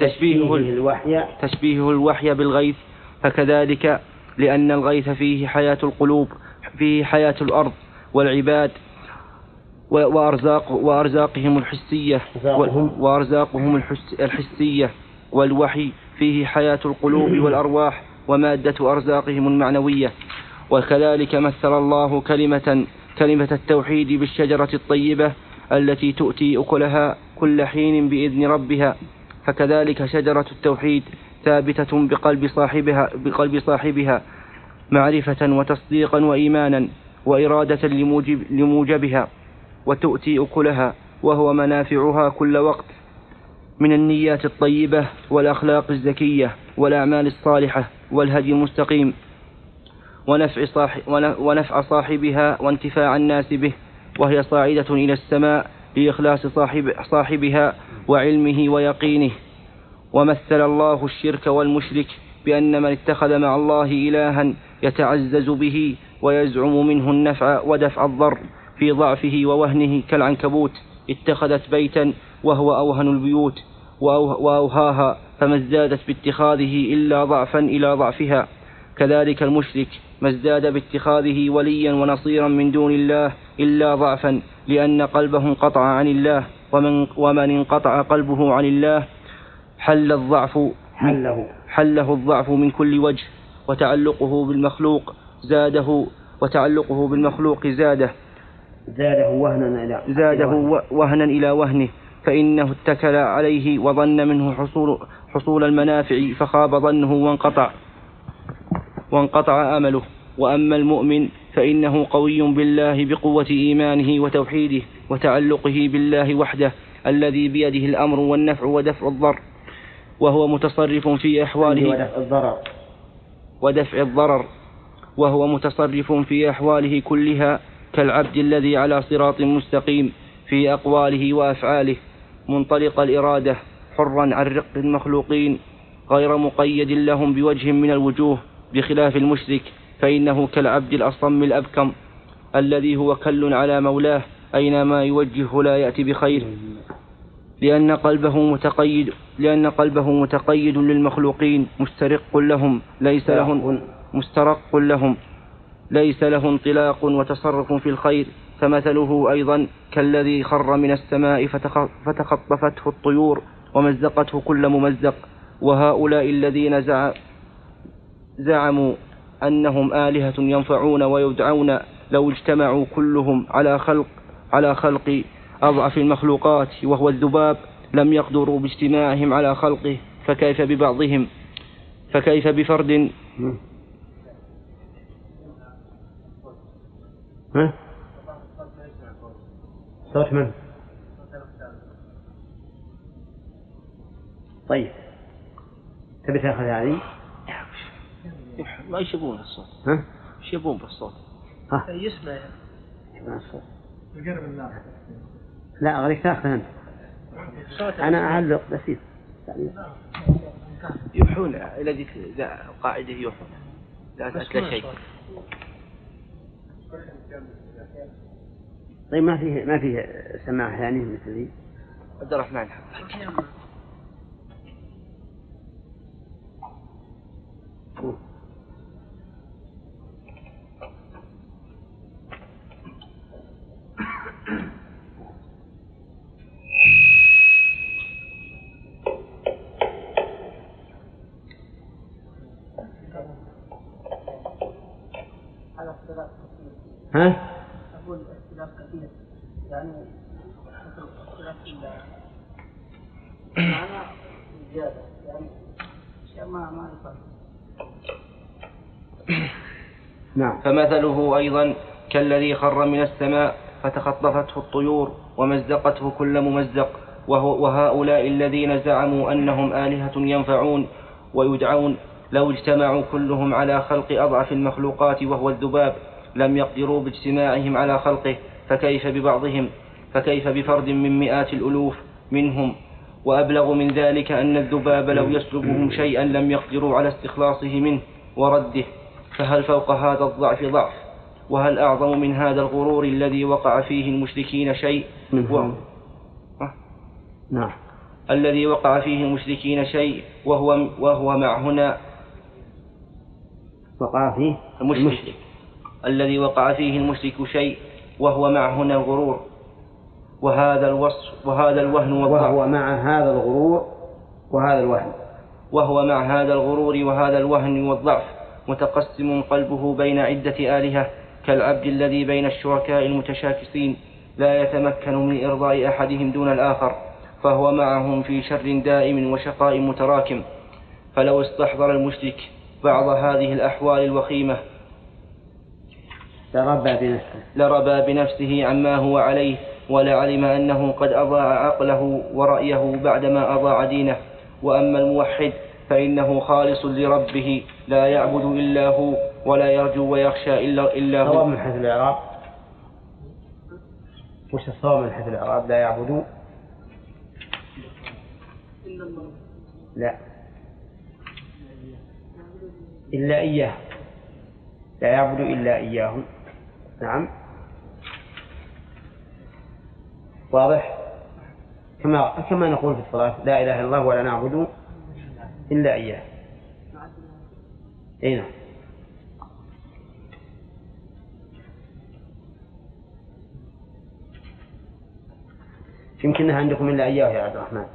تشبيهه ال- الوحي. تشبيهه الوحي بالغيث فكذلك لأن الغيث فيه حياة القلوب فيه حياة الأرض والعباد وأرزاق وأرزاقهم الحسية وأرزاقهم الحس الحسية والوحي فيه حياة القلوب والأرواح ومادة أرزاقهم المعنوية. وكذلك مثل الله كلمة كلمة التوحيد بالشجرة الطيبة التي تؤتي أكلها كل حين بإذن ربها. فكذلك شجرة التوحيد ثابتة بقلب صاحبها بقلب صاحبها معرفة وتصديقا وإيمانا وإرادة لموجب لموجبها وتؤتي أكلها وهو منافعها كل وقت من النيات الطيبة والأخلاق الزكية والأعمال الصالحة والهدي المستقيم ونفع, صاحب ونفع صاحبها وانتفاع الناس به وهي صاعدة إلى السماء لإخلاص صاحب صاحبها وعلمه ويقينه. ومثل الله الشرك والمشرك بأن من اتخذ مع الله إلها يتعزز به ويزعم منه النفع ودفع الضر في ضعفه ووهنه كالعنكبوت. اتخذت بيتا وهو أوهن البيوت وأوه- وأوهاها فما ازدادت باتخاذه إلا ضعفا إلى ضعفها. كذلك المشرك ما ازداد باتخاذه وليا ونصيرا من دون الله إلا ضعفا لأن قلبه انقطع عن الله ومن, ومن انقطع قلبه عن الله حل الضعف حله. حله الضعف من كل وجه وتعلقه بالمخلوق زاده وتعلقه بالمخلوق زاده. زاده وهنا إلى زاده وهنا إلى وهنه فإنه اتكل عليه وظن منه حصول حصول المنافع فخاب ظنه وانقطع وانقطع أمله. وأما المؤمن فإنه قوي بالله بقوة إيمانه وتوحيده وتعلقه بالله وحده الذي بيده الأمر والنفع ودفع الضر وهو متصرف في أحواله ودفع الضرر. ودفع الضرر وهو متصرف في أحواله كلها كالعبد الذي على صراط مستقيم في أقواله وأفعاله منطلق الإرادة حرا عن رق المخلوقين غير مقيد لهم بوجه من الوجوه بخلاف المشرك. فإنه كالعبد الأصم الأبكم الذي هو كل على مولاه أينما يوجهه لا يأتي بخير. لأن قلبه متقيد لأن قلبه متقيد للمخلوقين مسترق لهم ليس له مسترق لهم ليس له انطلاق وتصرف في الخير. فمثله أيضا كالذي خر من السماء فتخ- فتخطفته الطيور ومزقته كل ممزق. وهؤلاء الذين زع زعموا أنهم آلهة ينفعون ويدعون لو اجتمعوا كلهم على خلق على خلق أضعف المخلوقات وهو الذباب لم يقدروا باجتماعهم على خلقه فكيف ببعضهم فكيف بفرد ها؟ صوت من؟ طيب تبي تأخذ هذه؟ ما إيش يبون الصوت؟ ها؟ إيش يبون بالصوت؟ ها؟ يسمع ما الصوت. يقرب لا أغريك تاخذ أنت أنا أعلق بسيط يوحون إلى ذيك القاعده يوحون لا تأكل شيء طيب ما فيه ما فيه سماعة ثانية مثل ذي عبد الرحمن على اختلاف كثير ها؟ أقول اختلاف كثير يعني اختلاف ال- المعنى زيادة يعني أشياء ما نعم فمثله أيضا كالذي خر من السماء فتخطفته الطيور ومزقته كل ممزق وهو وهؤلاء الذين زعموا أنهم آلهة ينفعون ويدعون لو اجتمعوا كلهم على خلق أضعف المخلوقات وهو الذباب لم يقدروا باجتماعهم على خلقه فكيف ببعضهم؟ فكيف بفرد من مئات الألوف منهم؟ وأبلغ من ذلك أن الذباب لو يسلبهم شيئا لم يقدروا على استخلاصه منه ورده فهل فوق هذا الضعف ضعف؟ وهل أعظم من هذا الغرور الذي وقع فيه المشركين شيء؟ من و... نعم. الذي وقع فيه المشركين شيء وهو وهو مع هنا. وقع فيه المشرك. الذي وقع فيه المشرك شيء وهو مع هنا الغرور. وهذا الوصف وهذا الوهن والضعف وهو مع هذا الغرور وهذا الوهن. وهو مع هذا الغرور وهذا الوهن والضعف. متقسم قلبه بين عدة آلهة. كالعبد الذي بين الشركاء المتشاكسين لا يتمكن من إرضاء أحدهم دون الآخر فهو معهم في شر دائم وشقاء متراكم. فلو استحضر المشرك بعض هذه الأحوال الوخيمة لربى بنفسه. لربى بنفسه عما هو عليه ولعلم أنه قد أضاع عقله ورأيه بعدما أضاع دينه. وأما الموحد فإنه خالص لربه لا يعبد إلا هو. ولا يرجو ويخشى إلا إلا هو. من حيث الإعراب. وش الصواب من حيث الإعراب؟ لا يعبدون. لا. إلا إياه. لا يعبد إلا إياه نعم. واضح؟ كما كما نقول في الصلاة لا إله إلا الله ولا نعبد إلا إياه. أي نعم. يمكنها عندكم إلا إياه يا عبد الرحمن.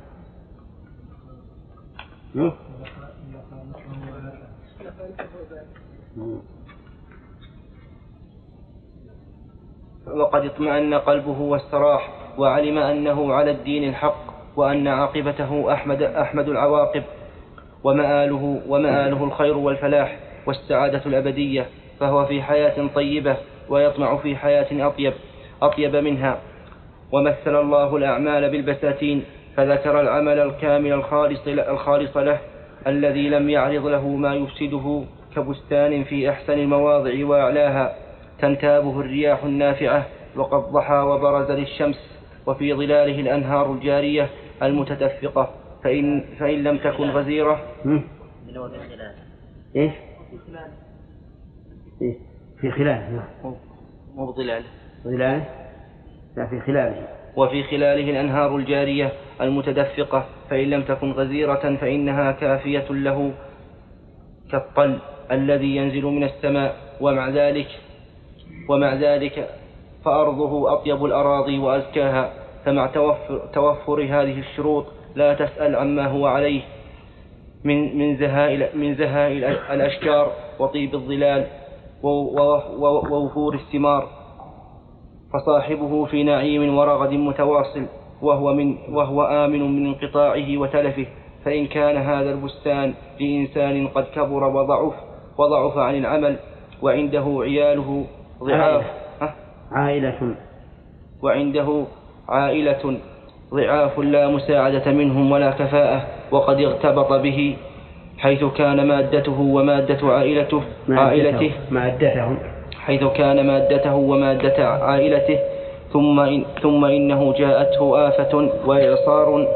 وقد اطمأن قلبه واستراح وعلم أنه على الدين الحق وأن عاقبته أحمد أحمد العواقب ومآله ومآله الخير والفلاح والسعادة الأبدية فهو في حياة طيبة ويطمع في حياة أطيب أطيب منها. ومثل الله الأعمال بالبساتين فذكر العمل الكامل الخالص الخالص له الذي لم يعرض له ما يفسده كبستان في أحسن المواضع وأعلاها تنتابه الرياح النافعة وقد ضحى وبرز للشمس وفي ظلاله الأنهار الجارية المتدفقة فإن, فإن لم تكن غزيرة هم؟ إيش؟ إيه؟ في خلاله نعم مو بظلاله ظلاله في خلاله. وفي خلاله الأنهار الجارية المتدفقة فإن لم تكن غزيرة فإنها كافية له كالطل الذي ينزل من السماء. ومع ذلك ومع ذلك فأرضه أطيب الأراضي وأزكاها. فمع توفر, توفر هذه الشروط لا تسأل عما هو عليه من من زهاء من زهاء الأشجار وطيب الظلال ووفور الثمار. فصاحبه في نعيم ورغد متواصل وهو من وهو آمن من انقطاعه وتلفه فإن كان هذا البستان لإنسان قد كبر وضعف وضعف عن العمل وعنده عياله ضعاف. ها؟ عائلة. وعنده عائلة ضعاف لا مساعدة منهم ولا كفاءة وقد اغتبط به حيث كان مادته ومادة عائلته عائلته مادته حيث كان مادته ومادة عائلته ثم إن ثم إنه جاءته آفة وإعصار